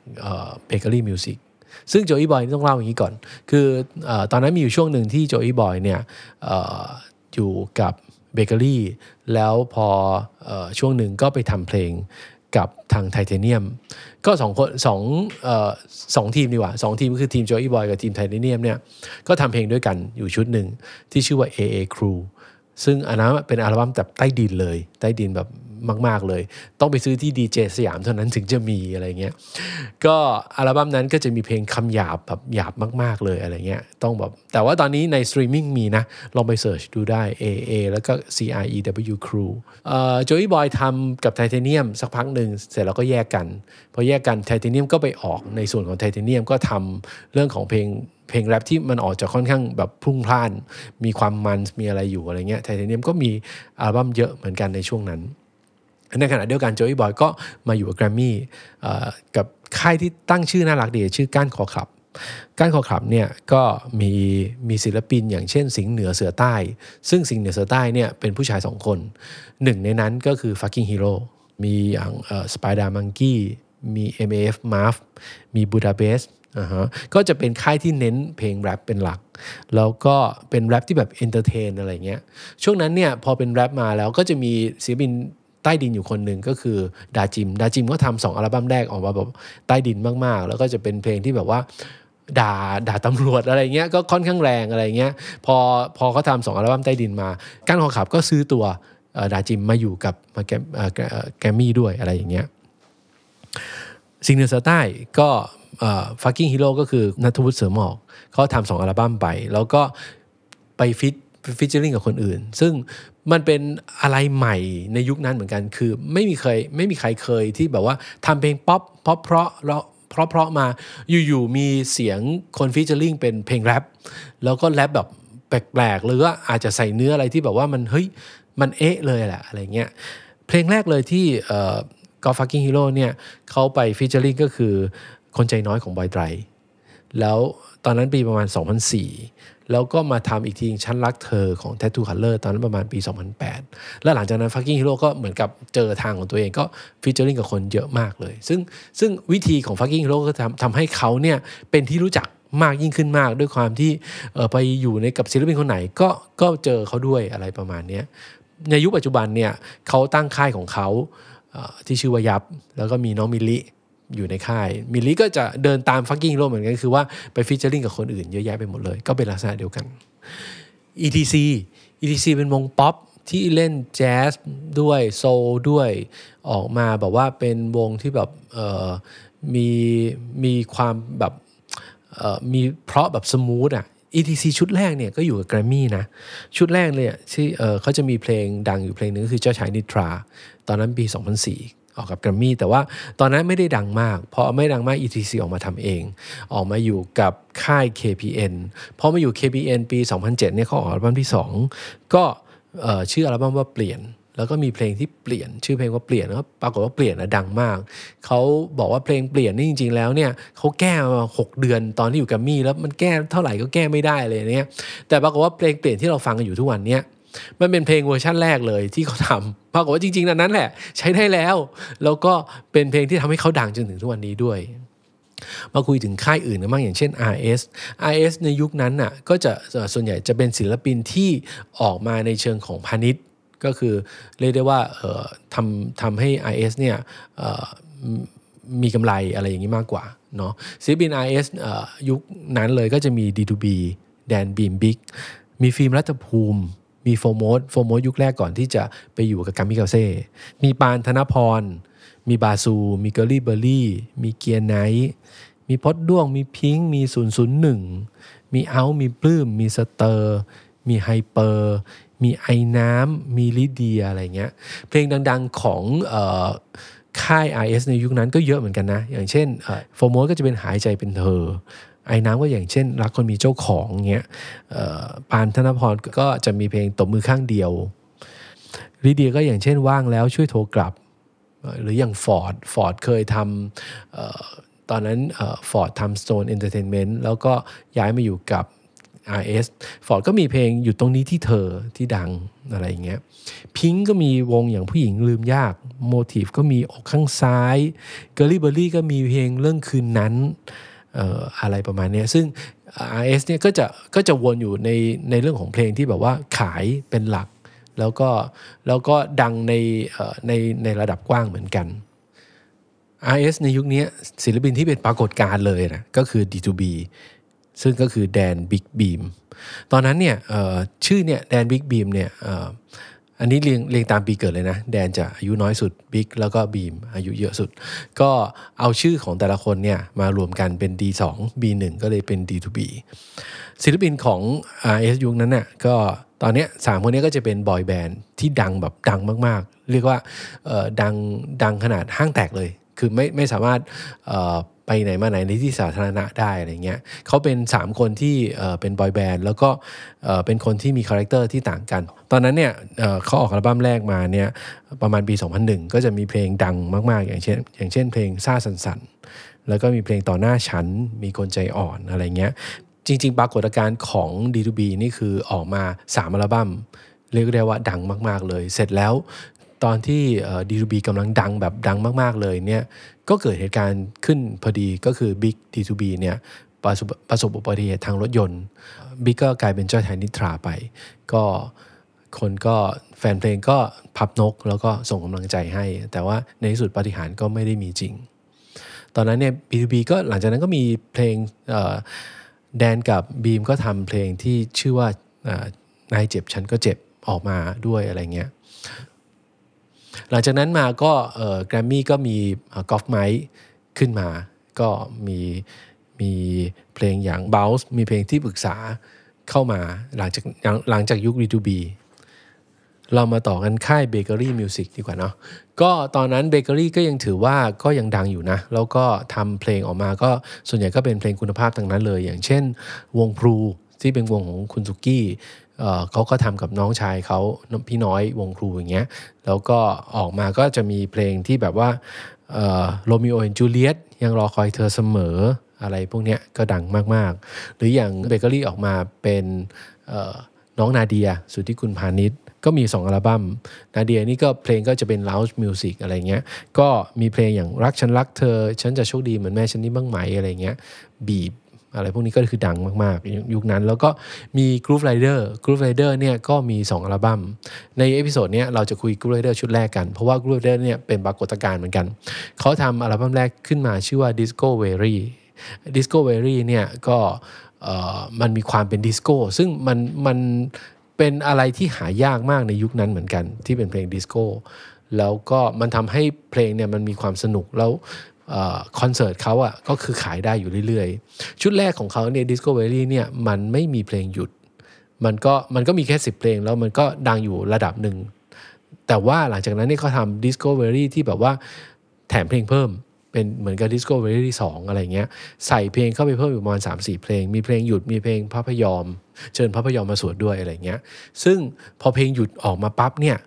เบเกอรี่มิวสิก ซึ่งโจอี้บอยต้องเล่าอย่างนี้ก่อน คืออตอนนั้นมีอยู่ช่วงหนึ่งที่โจอี้บอยเนี่ยออยู่กับเบเกอรี่แล้วพออช่วงหนึ่งก็ไปทำเพลงกับทางไทเทเนียม ก็สองคนสองอสองทีมดีกว่าสองทีมก็คือทีมโจอี้บอยกับทีมไทเทเนียมเนี่ยก็ทำเพลงด้วยกันอยู่ชุดหนึ่งที่ชื่อว่า AA Crew ซึ่งอันนั้นเป็นอัลบั้มแบบใต้ดินเลย ใต้ดินแบบมาก ๆ เลย ต้องไปซื้อที่ดีเจสยามเท่านั้นถึงจะมีอะไรเงี้ยก็อัลบั้มนั้นก็จะมีเพลงคำหยาบแบบหยาบมาก ๆ เลยอะไรเงี้ยต้องแบบแต่ว่าตอนนี้ในสตรีมมิ่งมีนะ ลองไป search ดูได้ AA แล้วก็ C R E W Crew เอ่อ Joey Boy ทำกับไทเทเนียมสักพักหนึ่งเสร็จแล้วก็แยกกันพอแยกกันไทเทเนียมก็ไปออกในส่วนของไทเทเนียมก็ทำเรื่องของเพลงเพลงแรปที่มันออกจะค่อนข้างแบบพุ่งพล่าน มีความมันมีอะไรอยู่อะไรเงี้ยไทเทเนียมก็มีอัลบั้มเยอะเหมือนกันในช่วงนั้น ในขณะเดียวกันโจอี้บอยก็มาอยู่กับแกรมมี่กับค่ายที่ตั้งชื่อน่ารักดีชื่อก้านคอคลับก้านคอคลับเนี่ยก็มีมีศิลปินอย่างเช่น สิงห์เหนือเสือใต้ ซึ่งสิงห์เหนือเสือใต้เนี่ยเป็นผู้ชายสองคน หนึ่งในนั้นก็คือ fucking hero มีอย่างสไปดา r มังกี้มี MAF m a f มีบูดาเบสอ่าฮะก็จะเป็นค่ายที่เน้นเพลงแรปเป็นหลัก แล้วก็เป็นแรปที่แบบ entertain อะไรเงี้ยช่วงนั้นเนี่ยพอเป็นแรปมาแล้วก็จะมีศิลปิน ใต้ดินอยู่คนหนึ่งก็คือดาจิม ดาจิมก็ทำสองอัลบั้มแรกออกมาแบบใต้ดินมากๆ แล้วก็จะเป็นเพลงที่แบบว่าด่าด่าตำรวจอะไรเงี้ยก็ค่อนข้างแรงอะไรเงี้ยพอพอเขาทำสองอัลบั้มใต้ดินมาก้านคอขับก็ซื้อตัวดาจิมมาอยู่กับมาแกรมมี่ด้วยอะไรอย่างเงี้ยสิงเหนือเสือใต้ก็ Fucking Hero ก็คือณัฐวุฒิศรีหมอกเขาทำสองอัลบั้มไป แล้วก็ไป feat featuring กับคนอื่น ซึ่ง มันเป็นอะไรใหม่ในยุคนั้นเหมือนกัน คือไม่มีเคยไม่มีใครเคยที่แบบว่าทำเพลงป๊อปเพราะเพราะเราเพราะเพราะมาอยู่ๆมีเสียงคน featuring เป็นเพลงแรปแล้วก็แรปแบบแปลกๆหรือว่าอาจจะใส่เนื้ออะไรที่แบบว่ามันเฮ้ยมันเอ๊ะเลยแหละอะไรเงี้ยเพลงแรกเลยที่เอ่อก็ fucking hero เนี่ยเขาไปฟีเจอริงก็คือคนใจน้อยของบอยไตรแล้วตอนนั้นปีประมาณ 2004 แล้วก็มาทำอีกทีฉันรักเธอของ Tattoo Color ตอนนั้นประมาณปี 2008 แล้วหลังจากนั้น fucking hero ก็เหมือนกับเจอทางของตัวเองก็ฟีเจอริงกับคนเยอะมากเลย ซึ่งซึ่งวิธีของ fucking hero ก็ทำทำให้เขาเนี่ยเป็นที่รู้จักมากยิ่งขึ้นมากด้วยความที่ไปอยู่ในกับศิลปินคนไหนก็ก็เจอเขาด้วยอะไรประมาณนี้ในยุคปัจจุบันเนี่ยเขาตั้งค่ายของเขาที่ชื่อว่า YUPP แล้วก็มีน้องมิลลิ อยู่ในค่าย มิลลิก็จะเดินตาม Fucking Hero เหมือนกัน คือว่าไป featuring กับคนอื่นเยอะแยะไปหมดเลย ก็เป็นลักษณะเดียวกัน ETC ETC เป็นวงป๊อปที่เล่นแจ๊สด้วยโซลด้วยออกมาแบบว่าเป็นวงที่แบบเอ่อมีมีความแบบเอ่อมีเพราะแบบสมูทอะ ETC ชุดแรกเนี่ยก็อยู่กับแกรมมี่นะ ชุดแรกเนี่ยที่เออเขาจะมีเพลงดังอยู่เพลงหนึงก็คือเจ้าชายนิทรา ตอนนั้นปี 2004 ออกกับแกรมมี่แต่ว่าตอนนั้นไม่ได้ดังมากพอไม่ดังมาก ETC ออกมาทำเอง ออกมาอยู่กับค่าย KPN พอมาอยู่ KPN ปี 2007เนี่ยเขาออกอัลบั้มที่ 2 ก็ชื่ออัลบั้มว่าเปลี่ยนแล้วก็มีเพลงที่เปลี่ยนชื่อเพลงว่าเปลี่ยนแล้วปรากฏว่าเปลี่ยนนะดังมาก เขาบอกว่าเพลงเปลี่ยนนี่จริง ๆ แล้วเนี่ยเขาแก้มาหกเดือนตอนที่อยู่กับมี่แล้วมันแก้เท่าไหร่ก็แก้ไม่ได้เลยเนี่ยแต่ปรากฏว่าเพลงเปลี่ยนที่เราฟังกันอยู่ทุกวันเนี้ย มันเป็นเพลงเวอร์ชั่นแรกเลยที่เขาทำปรากฏว่าจริงๆนั้นนั้นแหละ ใช้ได้แล้ว แล้วก็เป็นเพลงที่ทำให้เขาดังจนถึงทุกวันนี้ด้วยมาคุยถึงค่ายอื่นกันบ้างอย่างเช่น RS RS ในยุคนั้นน่ะก็จะส่วนใหญ่จะเป็นศิลปินที่ออกมาในเชิงของพาณิชย์ ก็คือเรียกได้ว่าทำทำให้ RS เนี่ยมีกำไรอะไรอย่างนี้มากกว่าเนาะศิลปิน RS เอ่อยุคนั้นเลยก็จะมี D2B แดนบีมบิ๊กมีฟิล์มรัตภูมิ มีโฟโมดโฟโมดยุคแรกก่อนที่จะไปอยู่กับกามิกาเซ่ มีปานธนพร มีบาซู มีเกอรี่เบอร์รี่ มีเกียร์ไนท์ มีพอดด้วง มีพิงค์ มี 001 มีเอามีปลื้ม มีสเตอร์ มีไฮเปอร์ มีไอน้ำ มีลิเดียอะไรเงี้ย เพลงดังๆของค่าย RS ในยุคนั้นก็เยอะเหมือนกันนะ อย่างเช่นโฟร์มดก็จะเป็นหายใจเป็นเธอ ไอน้ำก็อย่างเช่น รักคนมีเจ้าของเงี้ยปานธนพรก็จะมีเพลงตบมือข้างเดียวลิเดียก็อย่างเช่นว่างแล้วช่วยโทรกลับ หรืออย่างฟอร์ดฟอร์ดเคยทำออตอนนั้นฟอร์ดทำ Stone Entertainment แล้วก็ย้ายมาอยู่กับ RS ฟอร์ดก็มีเพลงอยู่ตรงนี้ที่เธอที่ดังอะไรอย่างเงี้ยพิงก็มีวงอย่างผู้หญิงลืมยากโมทีฟก็มีอกข้างซ้ายเกอร์ลี่เบอร์รี่ก็มีเพลงเรื่องคืนนั้น อะไรประมาณนี้ซึ่ง RS เนี่ยก็จะก็จะวนอยู่ในในเรื่องของเพลงที่แบบว่าขายเป็นหลัก แล้วก็แล้วก็ดังในในในระดับกว้างเหมือนกัน RS ในยุคนี้ศิลปินที่เป็นปรากฏการณ์เลยนะก็คือ D2B ซึ่งก็คือแดนบิ๊กบีมตอนนั้นเนี่ยชื่อเนี่ยแดนบิ๊กบีมเนี่ย อันนี้เรียงเรียงตามปีเกิดเลยนะ แดนจะอายุน้อยสุดบิ๊กแล้วก็บีมอายุเยอะสุด ก็เอาชื่อของแต่ละคนเนี่ยมารวมกันเป็น D2 B1 ก็เลยเป็น D2B ศิลปินของ RS ยุคนั้นน่ะก็ตอนนี้สามคนนี้ก็จะเป็นบอยแบนด์ที่ดังแบบดังมากๆ เรียกว่าดังดังขนาดห้างแตกเลย คือไม่ไม่สามารถ ไปไหนมาไหนในที่สาธารณะได้อะไรเงี้ยเขาเป็น 3 คนที่เป็นบอยแบนด์แล้วก็เป็นคนที่มีคาแรคเตอร์ที่ต่างกัน ตอนนั้นเนี่ยเขาออกอัลบั้มแรกมาเนี่ยประมาณปี 2001 ก็จะมีเพลงดังมาก ๆ อย่างเช่น อย่างเช่นเพลงซ่าสั่นสั่นแล้วก็มีเพลงต่อหน้าฉันมีคนใจอ่อนอะไรเงี้ยจริง ๆ ปรากฏการณ์ของ D2B นี่คือออกมา 3 อัลบั้มเรียกได้ว่าดังมาก ๆ เลย เสร็จแล้ว ตอนที่ D2B กำลังดังแบบดังมาก ๆ เลยเนี่ยก็เกิดเหตุการณ์ขึ้นพอดีก็คือ Big D2B เนี่ยประสบประสบอุบัติเหตุทางรถยนต์บิ๊กก็กลายเป็นเจ้าชายนิทราไป ก็คนก็แฟนเพลงก็พับนกแล้วก็ส่งกำลังใจให้ แต่ว่าในที่สุดปฏิหารก็ไม่ได้มีจริง ตอนนั้นเนี่ย B2B ก็หลังจากนั้นก็มีเพลงแดนกับบีมก็ทำเพลงที่ชื่อว่านายเจ็บฉันก็เจ็บออกมาด้วยอะไรเงี้ย หลังจากนั้นมาก็แกรมมี่ก็มีกอล์ฟไมค์ขึ้นมา ก็มีมีเพลงอย่าง Bounce มีเพลงที่ปรึกษาเข้ามาหลังจากหลังจากยุค D2B เรามาต่อกันค่ายเบเกอรี่มิวสิกดีกว่าเนาะก็ตอนนั้นเบเกอรี่ก็ยังถือว่าก็ยังดังอยู่นะ แล้วก็ทำเพลงออกมาก็ส่วนใหญ่ก็เป็นเพลงคุณภาพทั้งนั้นเลย อย่างเช่น วงพลูที่เป็นวงของคุณสุกี้ เขาก็ทำกับน้องชายเขาพี่น้อยวงครูอย่างเงี้ยแล้วก็ออกมาก็จะมีเพลงที่แบบว่าโรมิโอและจูเลียตยังรอคอยเธอเสมออะไรพวกเนี้ยก็ดังมาก ๆ หรืออย่างเบเกอรี่ออกมาเป็นน้องนาเดีย สุทธิคุณพาณิชย์ก็มี 2 อัลบั้มนาเดียนี่ก็เพลงก็จะเป็น lounge music อะไรเงี้ย ก็มีเพลงอย่างรักฉันรักเธอ ฉันจะโชคดีเหมือนแม่ฉันนี่บ้างไหมอะไรเงี้ยบีบ อะไรพวกนี้ก็คือดังมากๆ ยุคนั้น แล้วก็มี Groove Riders Groove Riders เนี่ยก็มี 2 อัลบั้ม ใน episode เนี้ยเราจะคุย Groove Rider ชุดแรกกัน เพราะว่า Groove Rider เนี่ยเป็นปรากฏการณ์เหมือนกัน เขาทำอัลบั้มแรกขึ้นมาชื่อว่า Disco v e r y Disco v e r y เนี่ยก็มันมีความเป็นดิสโก้ซึ่งมันมันเป็นอะไรที่หายากมากในยุคนั้นเหมือนกัน ที่เป็นเพลงดิสโก้แล้วก็มันทำให้เพลงเนี่ยมันมีความสนุกแล้ว คอนเสิร์ตเขาอะก็คือขายได้อยู่เรื่อยๆ ชุดแรกของเขาเนี่ย Discovery เนี่ยมันไม่มีเพลงหยุด มันก็มันก็มีแค่สิบเพลงแล้วมันก็ดังอยู่ระดับหนึ่ง แต่ว่าหลังจากนั้นนี่เขาทำ Discovery ที่แบบว่าแถมเพลงเพิ่มเป็นเหมือนกับ Discovery ที่2องอะไรเงี้ยใส่เพลงเข้าไปเพิ่มอยู่ประมาณ3 4เพลง มีเพลงหยุดมีเพลงพระพยอม เชิญพระพยอมมาสวดด้วยอะไรเงี้ย ซึ่งพอเพลงหยุดออกมาปั๊บเนี่ย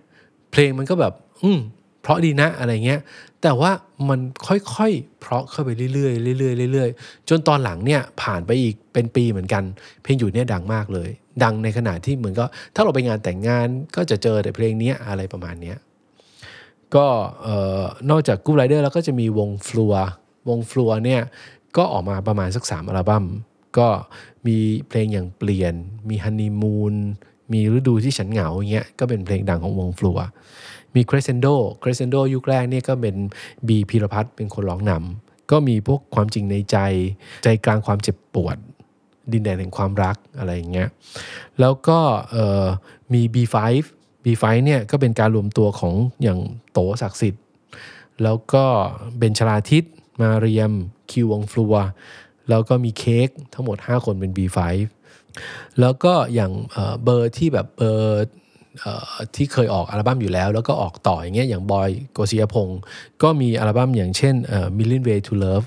เพลงมันก็แบบ อืมเพราะดีนะอะไรเงี้ย แต่ว่ามันค่อยๆ เพราะเข้าไปเรื่อยๆเรื่อยๆเรื่อยๆ จนตอนหลังเนี่ยผ่านไปอีกเป็นปีเหมือนกัน เพลงหยุดเนี่ยดังมากเลย ดังในขณะที่เหมือนก็ ถ้าเราไปงานแต่งงานก็จะเจอแต่เพลงนี้อะไรประมาณนี้ก็นอกจากกูไรเดอร์แล้วก็จะมีวงฟลัววงฟลัวเนี่ยก็ออกมาประมาณสักสามอัลบั้มก็มีเพลงอย่างเปลี่ยน มีฮันนีมูนมีฤดูที่ฉันเหงาเงี้ยก็เป็นเพลงดังของวงฟลัว มีคร e เซนโดคร e เซนโดยุคแรกเนี่ยก็เป็นบีพีรพัฒน์เป็นคนร้องนำก็มีพวกความจริงในใจใจกลางความเจ็บปวด ดินแดนแห่งความรักอะไรอย่างเงี้ยแล้วก็มี B5 B5 เนี่ยก็เป็นการรวมตัวของอย่างโตศักดิ์สิทธิ์ แล้วก็เบนชลาทิตมาเรียมคิววงฟลัว แล้วก็มีเค้กทั้งหมด 5 คนเป็น B5 แล้วก็อย่างเบอร์ที่แบบเบอร์ ที่เคยออกอัลบั้มอยู่แล้ว แล้วก็ออกต่ออย่างเงี้ยอย่างบอยโกศิยพงศ์ก็มีอัลบั้มอย่างเช่น Million Way to Love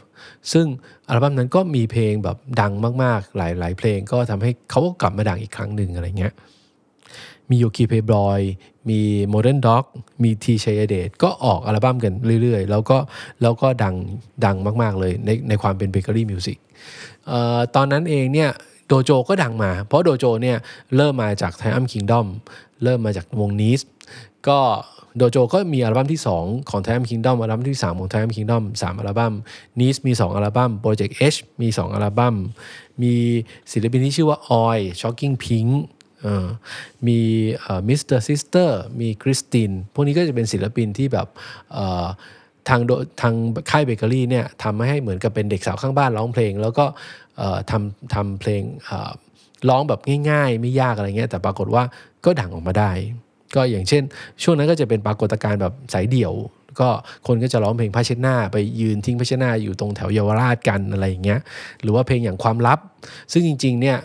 ซึ่งอัลบั้มนั้นก็มีเพลงแบบดังมากๆ หลายหลายเพลงก็ทำให้เขาก็กลับมาดังอีกครั้งหนึ่งอะไรเงี้ยมีโยคีเพลย์บอยมี Modern Dog มีธีร์ไชยเดชก็ออกอัลบั้มกันเรื่อยๆ แล้วก็แล้วก็ดังดังมากๆเลยในในความเป็นเบเกอรี่มิวสิกตอนนั้นเองเนี่ย โดโจก็ดังมา เพราะโดโจเนี่ยเริ่มมาจาก Triumphs Kingdom เริ่มมาจากวง Niece ก็โดโจก็มีอัลบั้มที่ 2 ของ Triumphs Kingdom อัลบั้มที่ 3 ของ Triumphs Kingdom 3 อัลบั้ม n i c e มี 2 อัลบั้ม Project H มี 2 อัลบั้ม มีศิลปินที่ชื่อว่า Oi Shocking Pink มีมิสเตอร์ซิสเตอร์มีคริสตินพวกนี้ก็จะเป็นศิลปินที่แบบทางโดทางค่ายเบเกอรี่เนี่ยทำให้เหมือนกับเป็นเด็กสาวข้างบ้านร้องเพลง แล้วก็ ทำทำเพลงร้องแบบง่าย ๆ ไม่ยากอะไรเงี้ยแต่ปรากฏว่าก็ดังออกมาได้ ก็อย่างเช่น ช่วงนั้นก็จะเป็นปรากฏการณ์แบบสายเดี่ยว ก็คนก็จะร้องเพลงผ้าเช็ดหน้า ไปยืนทิ้งผ้าเช็ดหน้าอยู่ตรงแถวเยาวราชกันอะไรอย่างเงี้ยหรือว่าเพลงอย่างความลับ ซึ่งจริงๆเนี่ย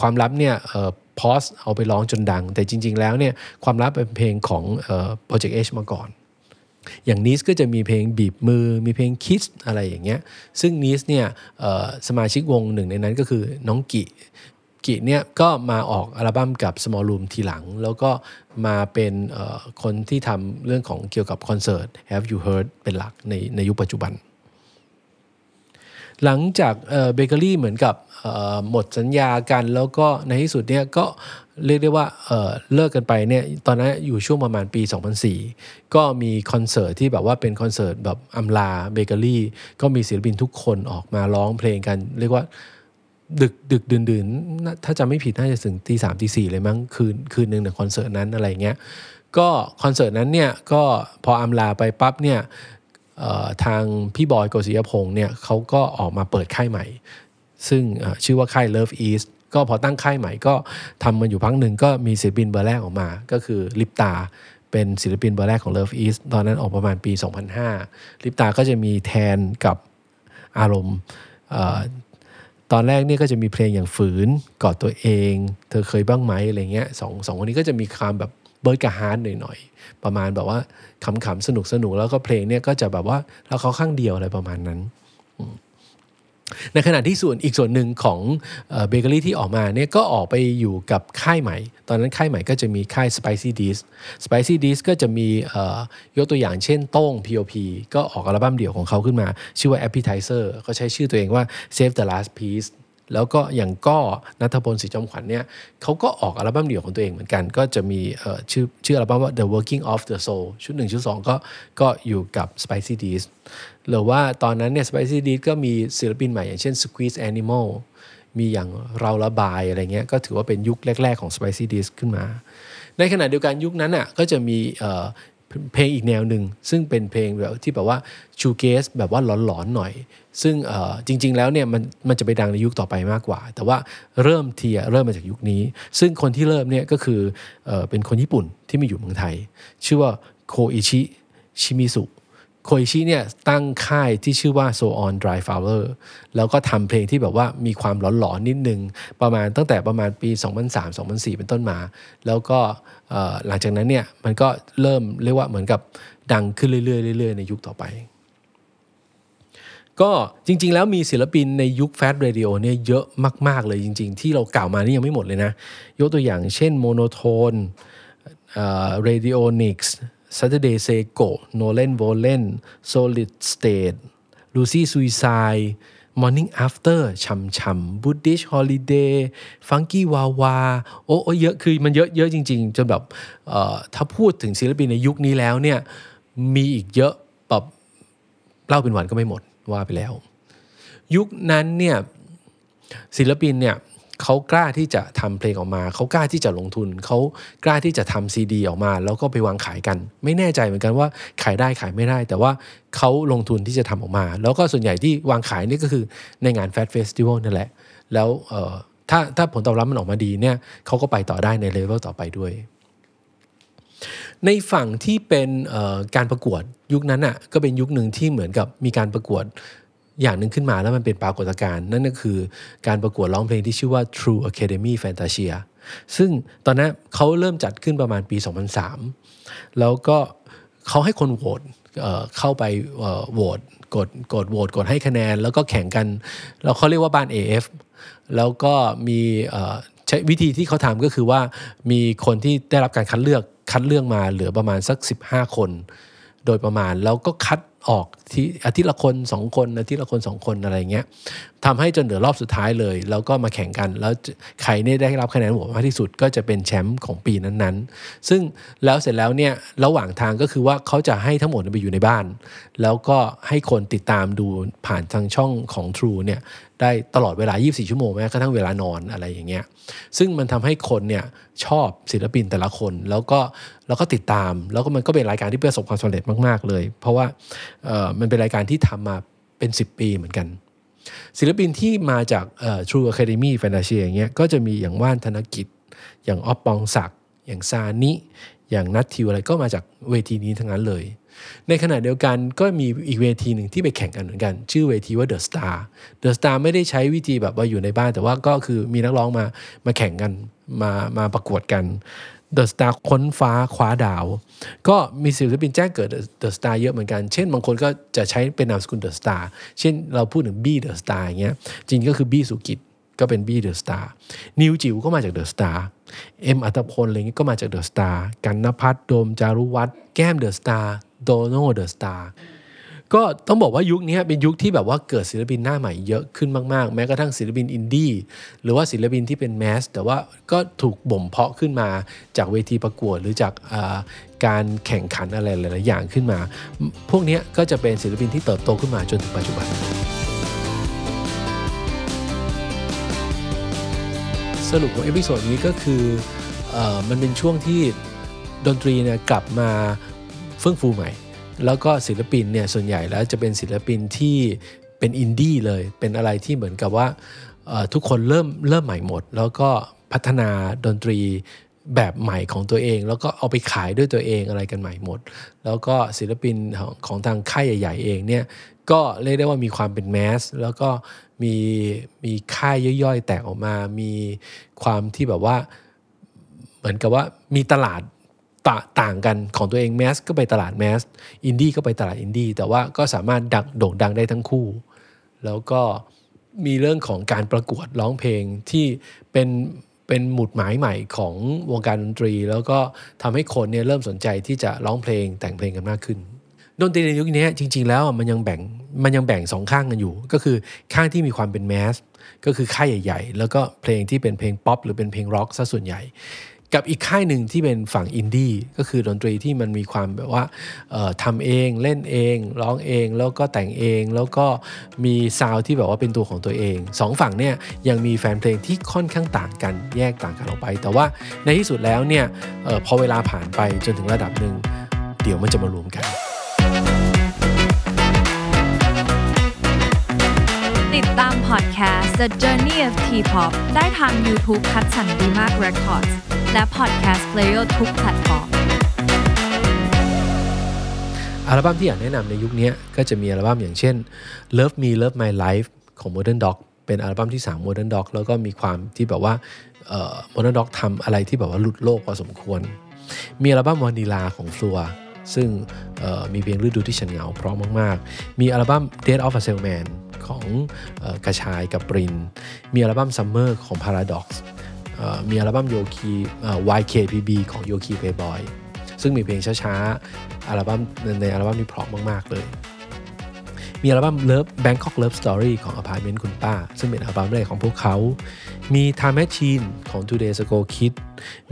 ความลับเนี่ยเอ่อพอสเอาไปร้องจนดัง แต่จริง ๆ แล้วเนี่ยความลับเป็นเพลงของเอ่อ Project H มาก่อน อย่างนิสก็จะมีเพลงบีบมือ มีเพลงคิสอะไรอย่างเงี้ย ซึ่งนิสเนี่ยสมาชิกวงหนึ่งในนั้นก็คือน้องกิกิเนี่ยก็มาออกอัลบั้มกับ Small Room ทีหลัง แล้วก็มาเป็นคนที่ทำเรื่องของเกี่ยวกับคอนเสิร์ต Have You Heard เป็นหลักในในยุคปัจจุบัน หลังจากเบเกอรี่เหมือนกับหมดสัญญากัน แล้วก็ในที่สุดเนี่ยก็เรียกได้ว่าเลิกกันไปเนี่ยตอนนั้นอยู่ช่วงประมาณปี 2004 ก็มีคอนเสิร์ตที่แบบว่าเป็นคอนเสิร์ตแบบอำลาเบเกอรี่ ก็มีศิลปินทุกคนออกมาร้องเพลงกัน เรียกว่าดึกดึกดื่นดื่นถ้าจำไม่ผิดน่าจะถึงตีสามตีสี่เลยมั้งคืนคืนหนึ่งในคอนเสิร์ตนั้นอะไรเงี้ยก็คอนเสิร์ตนั้นเนี่ยก็พออำลาไปปั๊บเนี่ย ทางพี่บอยโกศิยพงศ์เนี่ยเขาก็ออกมาเปิดค่ายใหม่ ซึ่งชื่อว่าค่าย Love East ก็พอตั้งค่ายใหม่ก็ทำมันอยู่พักหนึ่งก็มีศิลปินเบอร์แรกออกมา ก็คือลิปตาเป็นศิลปินเบอร์แรกของ Love East ตอนนั้นออกประมาณปี 2005 ลิปตาก็จะมีแทนกับอารมณ์ตอนแรกเนี่ยก็จะมีเพลงอย่างฝืนกอดตัวเอง เธอเคยบ้างไหมอะไรเงี้ยสองสองคนนี้ก็จะมีความแบบ เบิร์ดกับฮาร์ดหน่อยๆ ประมาณแบบว่าขำๆสนุกสนุกแล้วก็เพลงเนี่ยก็จะแบบว่าแล้วเขาข้างเดียวอะไรประมาณนั้นในขณะที่ส่วนอีกส่วนหนึ่งของเบเกอรี่ที่ออกมาเนี่ยก็ออกไปอยู่กับค่ายใหม่ ตอนนั้นค่ายใหม่ก็จะมีค่าย Spicy d i s Spicy d i s ก็จะมียกตัวอย่างเช่นโต้ง POP ก็ออกอัลบั้มเดี่ยวของเขาขึ้นมา ชื่อว่า Appetizer ก็ใช้ชื่อตัวเองว่า Save the Last Piece แล้วก็อย่างก็นัทพลศรีจอมขวัญเนี่ยเขาก็ออกอัลบั้มเดี่ยวของตัวเองเหมือนกัน ก็จะมีชื่อชื่ออัลบั้มว่า The Working of the Soul ชุดหนึ่งชุดสองก็ก็อยู่กับ Spicy d i s หรือว่าตอนนั้นเนี่ย Spicy d i s ก็มีศิลปินใหม่อย่างเช่น Squeeze Animal มีอย่างเราระบายอะไรเงี้ยก็ถือว่าเป็นยุคแรก ๆของ Spicy d i s ขึ้นมา ในขณะเดียวกันยุคนั้นอะก็จะมี เพลงอีกแนวหนึ่งซึ่งเป็นเพลงแบบที่แบบว่า shoegaze แบบว่าหลอนๆหน่อย ซึ่งจริง ๆ แล้วเนี่ยมันมันจะไปดังในยุคต่อไปมากกว่า แต่ว่าเริ่มเทียเริ่มมาจากยุคนี้ ซึ่งคนที่เริ่มเนี่ยก็คือเอเป็นคนญี่ปุ่นที่มาอยู่เมืองไทย ชื่อว่าโคอิชิชิมิสุ โคอิชิเนี่ยตั้งค่ายที่ชื่อว่า So On Dry Flower แล้วก็ทำเพลงที่แบบว่ามีความหลอนๆนิดนึง ประมาณตั้งแต่ประมาณปี 2003-2004 เป็นต้นมา แล้วก็หลังจากนั้นเนี่ยมันก็เริ่มเรียกว่าเหมือนกับดังขึ้นเรื่อยๆเรื่อยๆในยุคต่อไป ก็จริงๆ แล้วมีศิลปินในยุคแฟ t เรดิโอเนี่ยเยอะมากๆเลยจริง ๆ ที่เรากล่าวมานี่ยังไม่หมดเลยนะ ยกตัวอย่างเช่นโมโนโทนเรดิโอนิกส์ Saturday s e g o Nolan v o l e n Solid State Lucy Suicide Morning After ช่ำช่ำ Buddhist Holiday Funky Wawa โอ้โอเยอะคือมันเยอะเยอะจริง ๆ จนแบบถ้าพูดถึงศิลปินในยุคนี้แล้วเนี่ยมีอีกเยอะแบบเล่าเป็นวันก็ไม่หมดว่าไปแล้ว ยุคนั้นเนี่ยศิลปินเนี่ย เขากล้าที่จะทำเพลงออกมาเขากล้าที่จะลงทุนเขากล้าที่จะทำซีดีออกมา แล้วก็ไปวางขายกัน ไม่แน่ใจเหมือนกันว่าขายได้ขายไม่ได้ แต่ว่าเขาลงทุนที่จะทำออกมา แล้วก็ส่วนใหญ่ที่วางขายนี่ก็คือในงานแฟ t เฟสติวัลนั่นแหละ แล้วถ้าถ้าผลตอบรับมันออกมาดีเนี่ยเขาก็ไปต่อได้ในเลเวลต่อไปด้วย ในฝั่งที่เป็นการประกวดยุคนั้นอะก็เป็นยุคหนึ่งที่เหมือนกับมีการประกวด อย่างหนึ่งขึ้นมาแล้วมันเป็นปรากฏการณ์นั่นก็คือการประกวดร้องเพลงที่ชื่อว่า True Academy Fantasia ซึ่งตอนนั้นเขาเริ่มจัดขึ้นประมาณปี 2003 แล้วก็เขาให้คนโหวตเเข้าไปโหวตกดกดโหวตกดให้คะแนน แล้วก็แข่งกันแล้วเขาเรียกว่าบ้าน AF แล้วก็มีใช้วิธีที่เขาทำก็คือว่ามีคนที่ได้รับการคัดเลือกคัดเลือกมาเหลือประมาณสัก 15 คน โดยประมาณแล้วก็คัดออกที่อาทิตย์ละคนสองคนอาทิตย์ละคนสองคนอะไรเงี้ยทำให้จนเหลือรอบสุดท้ายเลย แล้วก็มาแข่งกัน แล้วใครเนี่ยได้รับคะแนนโหวตมากที่สุดก็จะเป็นแชมป์ของปีนั้นๆ ซึ่งแล้วเสร็จแล้วเนี่ยระหว่างทางก็คือว่าเขาจะให้ทั้งหมดไปอยู่ในบ้าน แล้วก็ให้คนติดตามดูผ่านทางช่องของ True เนี่ยได้ตลอดเวลา 24 ชั่วโมงแม้กระทั่งเวลานอนอะไรอย่างเงี้ย ซึ่งมันทำให้คนเนี่ยชอบศิลปินแต่ละคน แล้วก็แล้วก็ติดตาม แล้วก็มันก็เป็นรายการที่ประสบความสำเร็จมาก ๆ เลย เพราะว่าเออมันเป็นรายการที่ทำมาเป็น 10 ปีเหมือนกัน ศิลปินที่มาจากเอ่อ True Academy Fantasia อย่างเงี้ยก็จะมีอย่างว่านธนกิจ อย่างออฟปองศักดิ์อย่างซานิ อย่างนัททิวอะไรก็มาจากเวทีนี้ทั้งนั้นเลย ในขณะเดียวกันก็มีอีกเวทีหนึ่งที่ไปแข่งกันเหมือนกัน ชื่อเวทีว่า The Star The Star ไม่ได้ใช้วิธีแบบว่าอยู่ในบ้าน แต่ว่าก็คือมีนักร้องมามาแข่งกันมามาประกวดกัน The Star ค้นฟ้าคว้าดาว ก็มีศิลปินแจ้งเกิด The Star เยอะเหมือนกัน เช่นบางคนก็จะใช้เป็นนามสกุล The Star เช่นเราพูดถึงบี้ The Star อย่างเงี้ยจริงก็คือบี้สุกฤษฎิ์ก็เป็นบี้ The Star นิวจิ๋วก็มาจาก The Star เอ็มอรรถพลอะไรเงี้ยก็มาจาก The Star กันนภัทรโดมจารุวัฒน์แก้ม The Star โตโน่ The Star ก็ต้องบอกว่ายุคนี้เป็นยุคที่แบบว่าเกิดศิลปินหน้าใหม่เยอะขึ้นมาก ๆ แม้กระทั่งศิลปินอินดี้หรือว่าศิลปินที่เป็น mass แต่ว่าก็ถูกบ่มเพาะขึ้นมาจากเวทีประกวดหรือจากการแข่งขันอะไรหลาย ๆ อย่างขึ้นมา พวกนี้ก็จะเป็นศิลปินที่เติบโตขึ้นมาจนถึงปัจจุบัน สรุปของ episode นี้ก็คืออมันเป็นช่วงที่ดนตรีเนี่ยกลับมา เฟื่องฟูใหม่ แล้วก็ศิลปินเนี่ยส่วนใหญ่แล้วจะเป็นศิลปินที่เป็นอินดี้เลย เป็นอะไรที่เหมือนกับว่าทุกคนเริ่มเริ่มใหม่หมด แล้วก็พัฒนาดนตรีแบบใหม่ของตัวเอง แล้วก็เอาไปขายด้วยตัวเองอะไรกันใหม่หมด แล้วก็ศิลปินของของทางค่ายใหญ่ ๆ เองเนี่ยก็เรียกได้ว่ามีความเป็น mass แล้วก็มีมีค่ายย่อยๆ แตกออกมา มีความที่แบบว่า เหมือนกับว่ามีตลาด ตะต่างกันของตัวเอง mass ก็ไปตลาด mass อินดี้ก็ไปตลาดอินดี้แต่ว่าก็สามารถดังโด่งดังได้ทั้งคู่ แล้วก็มีเรื่องของการประกวดร้องเพลงที่เป็นเป็นหมุดหมายใหม่ของวงการดนตรี แล้วก็ทำให้คนเนี่ยเริ่มสนใจที่จะร้องเพลงแต่งเพลงกันมากขึ้น ดนตรีในยุคนี้จริง ๆ แล้วมันยังแบ่งมันยังแบ่งสองข้างกันอยู่ ก็คือข้างที่มีความเป็นแมสก็คือค่ายใหญ่ ๆ แล้วก็เพลงที่เป็นเพลงป๊อปหรือเป็นเพลงร็อกซะส่วนใหญ่ กับอีกค่ายหนึ่งที่เป็นฝั่งอินดี้ก็คือดนตรีที่มันมีความแบบว่าทำเองเล่นเอง ร้องเองแล้วก็แต่งเอง แล้วก็มีซาวด์ที่แบบว่าเป็นตัวของตัวเองสองฝั่งเนี่ยยังมีแฟนเพลงที่ค่อนข้างต่างกันแยกต่างกันออกไป แต่ว่าในที่สุดแล้วเนี่ยออพอเวลาผ่านไปจนถึงระดับหนึ่งเดี๋ยวมันจะมารวมกัน ติดตามพอดแคสต์ The Journey of T-pop ได้ทาง YouTube คัดสรรดีมาก Records และ Podcast Player ทุกแพลตฟอร์มอัลบั้มที่อยากแนะนำในยุคนี้ก็จะมีอัลบั้มอย่างเช่น Love Me Love My Life ของ Modern Dog เป็นอัลบั้มที่ 3 Modern Dog แล้วก็มีความที่แบบว่า Modern Dog ทำอะไรที่แบบว่าหลุดโลกพอสมควร มีอัลบั้มวานิลาของ Flure ซึ่งมีเพลงฤดูที่ฉันเหงาเพราะมาก ๆ มีอัลบั้ม Death of a Salesman ของออกระชายกับปริน มีอัลบั้ม Summer ของ Paradox มีอัลบั้มโยคี YKPB ของโยคีเพย์บอยซึ่งมีเพลงช้าๆ อัลบั้มในอัลบั้มนี้เพราะมาก ๆ เลย มีอัลบั้ม Love Bangkok Love Story ของ Apartment คุณป้า ซึ่งเป็นอัลบั้มแรกของพวกเขา มี Time Machine ของ Today Ago Kid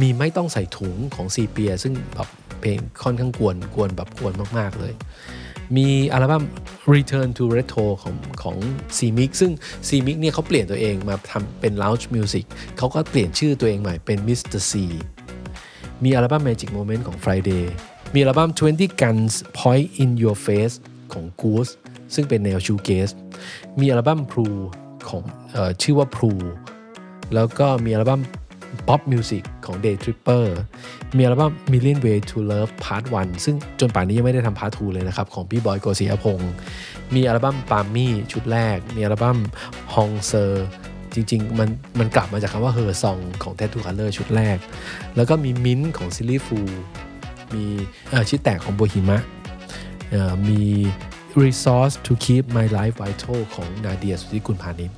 มีไม่ต้องใส่ถุงของซีเปียซึ่งแบบเพลงค่อนข้างกวนกวนแบบกวนมาก ๆ เลย มีอัลบั้ม Return to Retro ของของ c m i x ซึ่ง c m i x เนี่ยเขาเปลี่ยนตัวเองมาทำเป็น Lounge Music เขาก็เปลี่ยนชื่อตัวเองใหม่เป็น Mr. C มีอัลบั้ม Magic Moment ของ Friday มีอัลบั้ม 20 Guns Point in Your Face ของ Goose ซึ่งเป็นแนว shoegaze มีอัลบั้ม Pru ของออชื่อว่า Pru แล้วก็มีอัลบั้ม Pop Music ของ Day Tripper มีอัลบั้ม Million Way to Love Part 1 ซึ่งจนป่านนี้ยังไม่ได้ทำ Part 2 เลยนะครับ ของพี่บอยโกศิยพงศ์มีอัลบั้มปามี่ชุดแรก มีอัลบั้ม Hong Sir จริงๆ มันมันกลับมาจากคำว่า Her Song ของ Tattoo Color ชุดแรก แล้วก็มีมิ้นท์ของซิลลี่ฟูมีชิดแตกของโบฮิมะเอ่อมี Resource to Keep My Life Vital ของนาเดียสุธิกุลพาณิชย์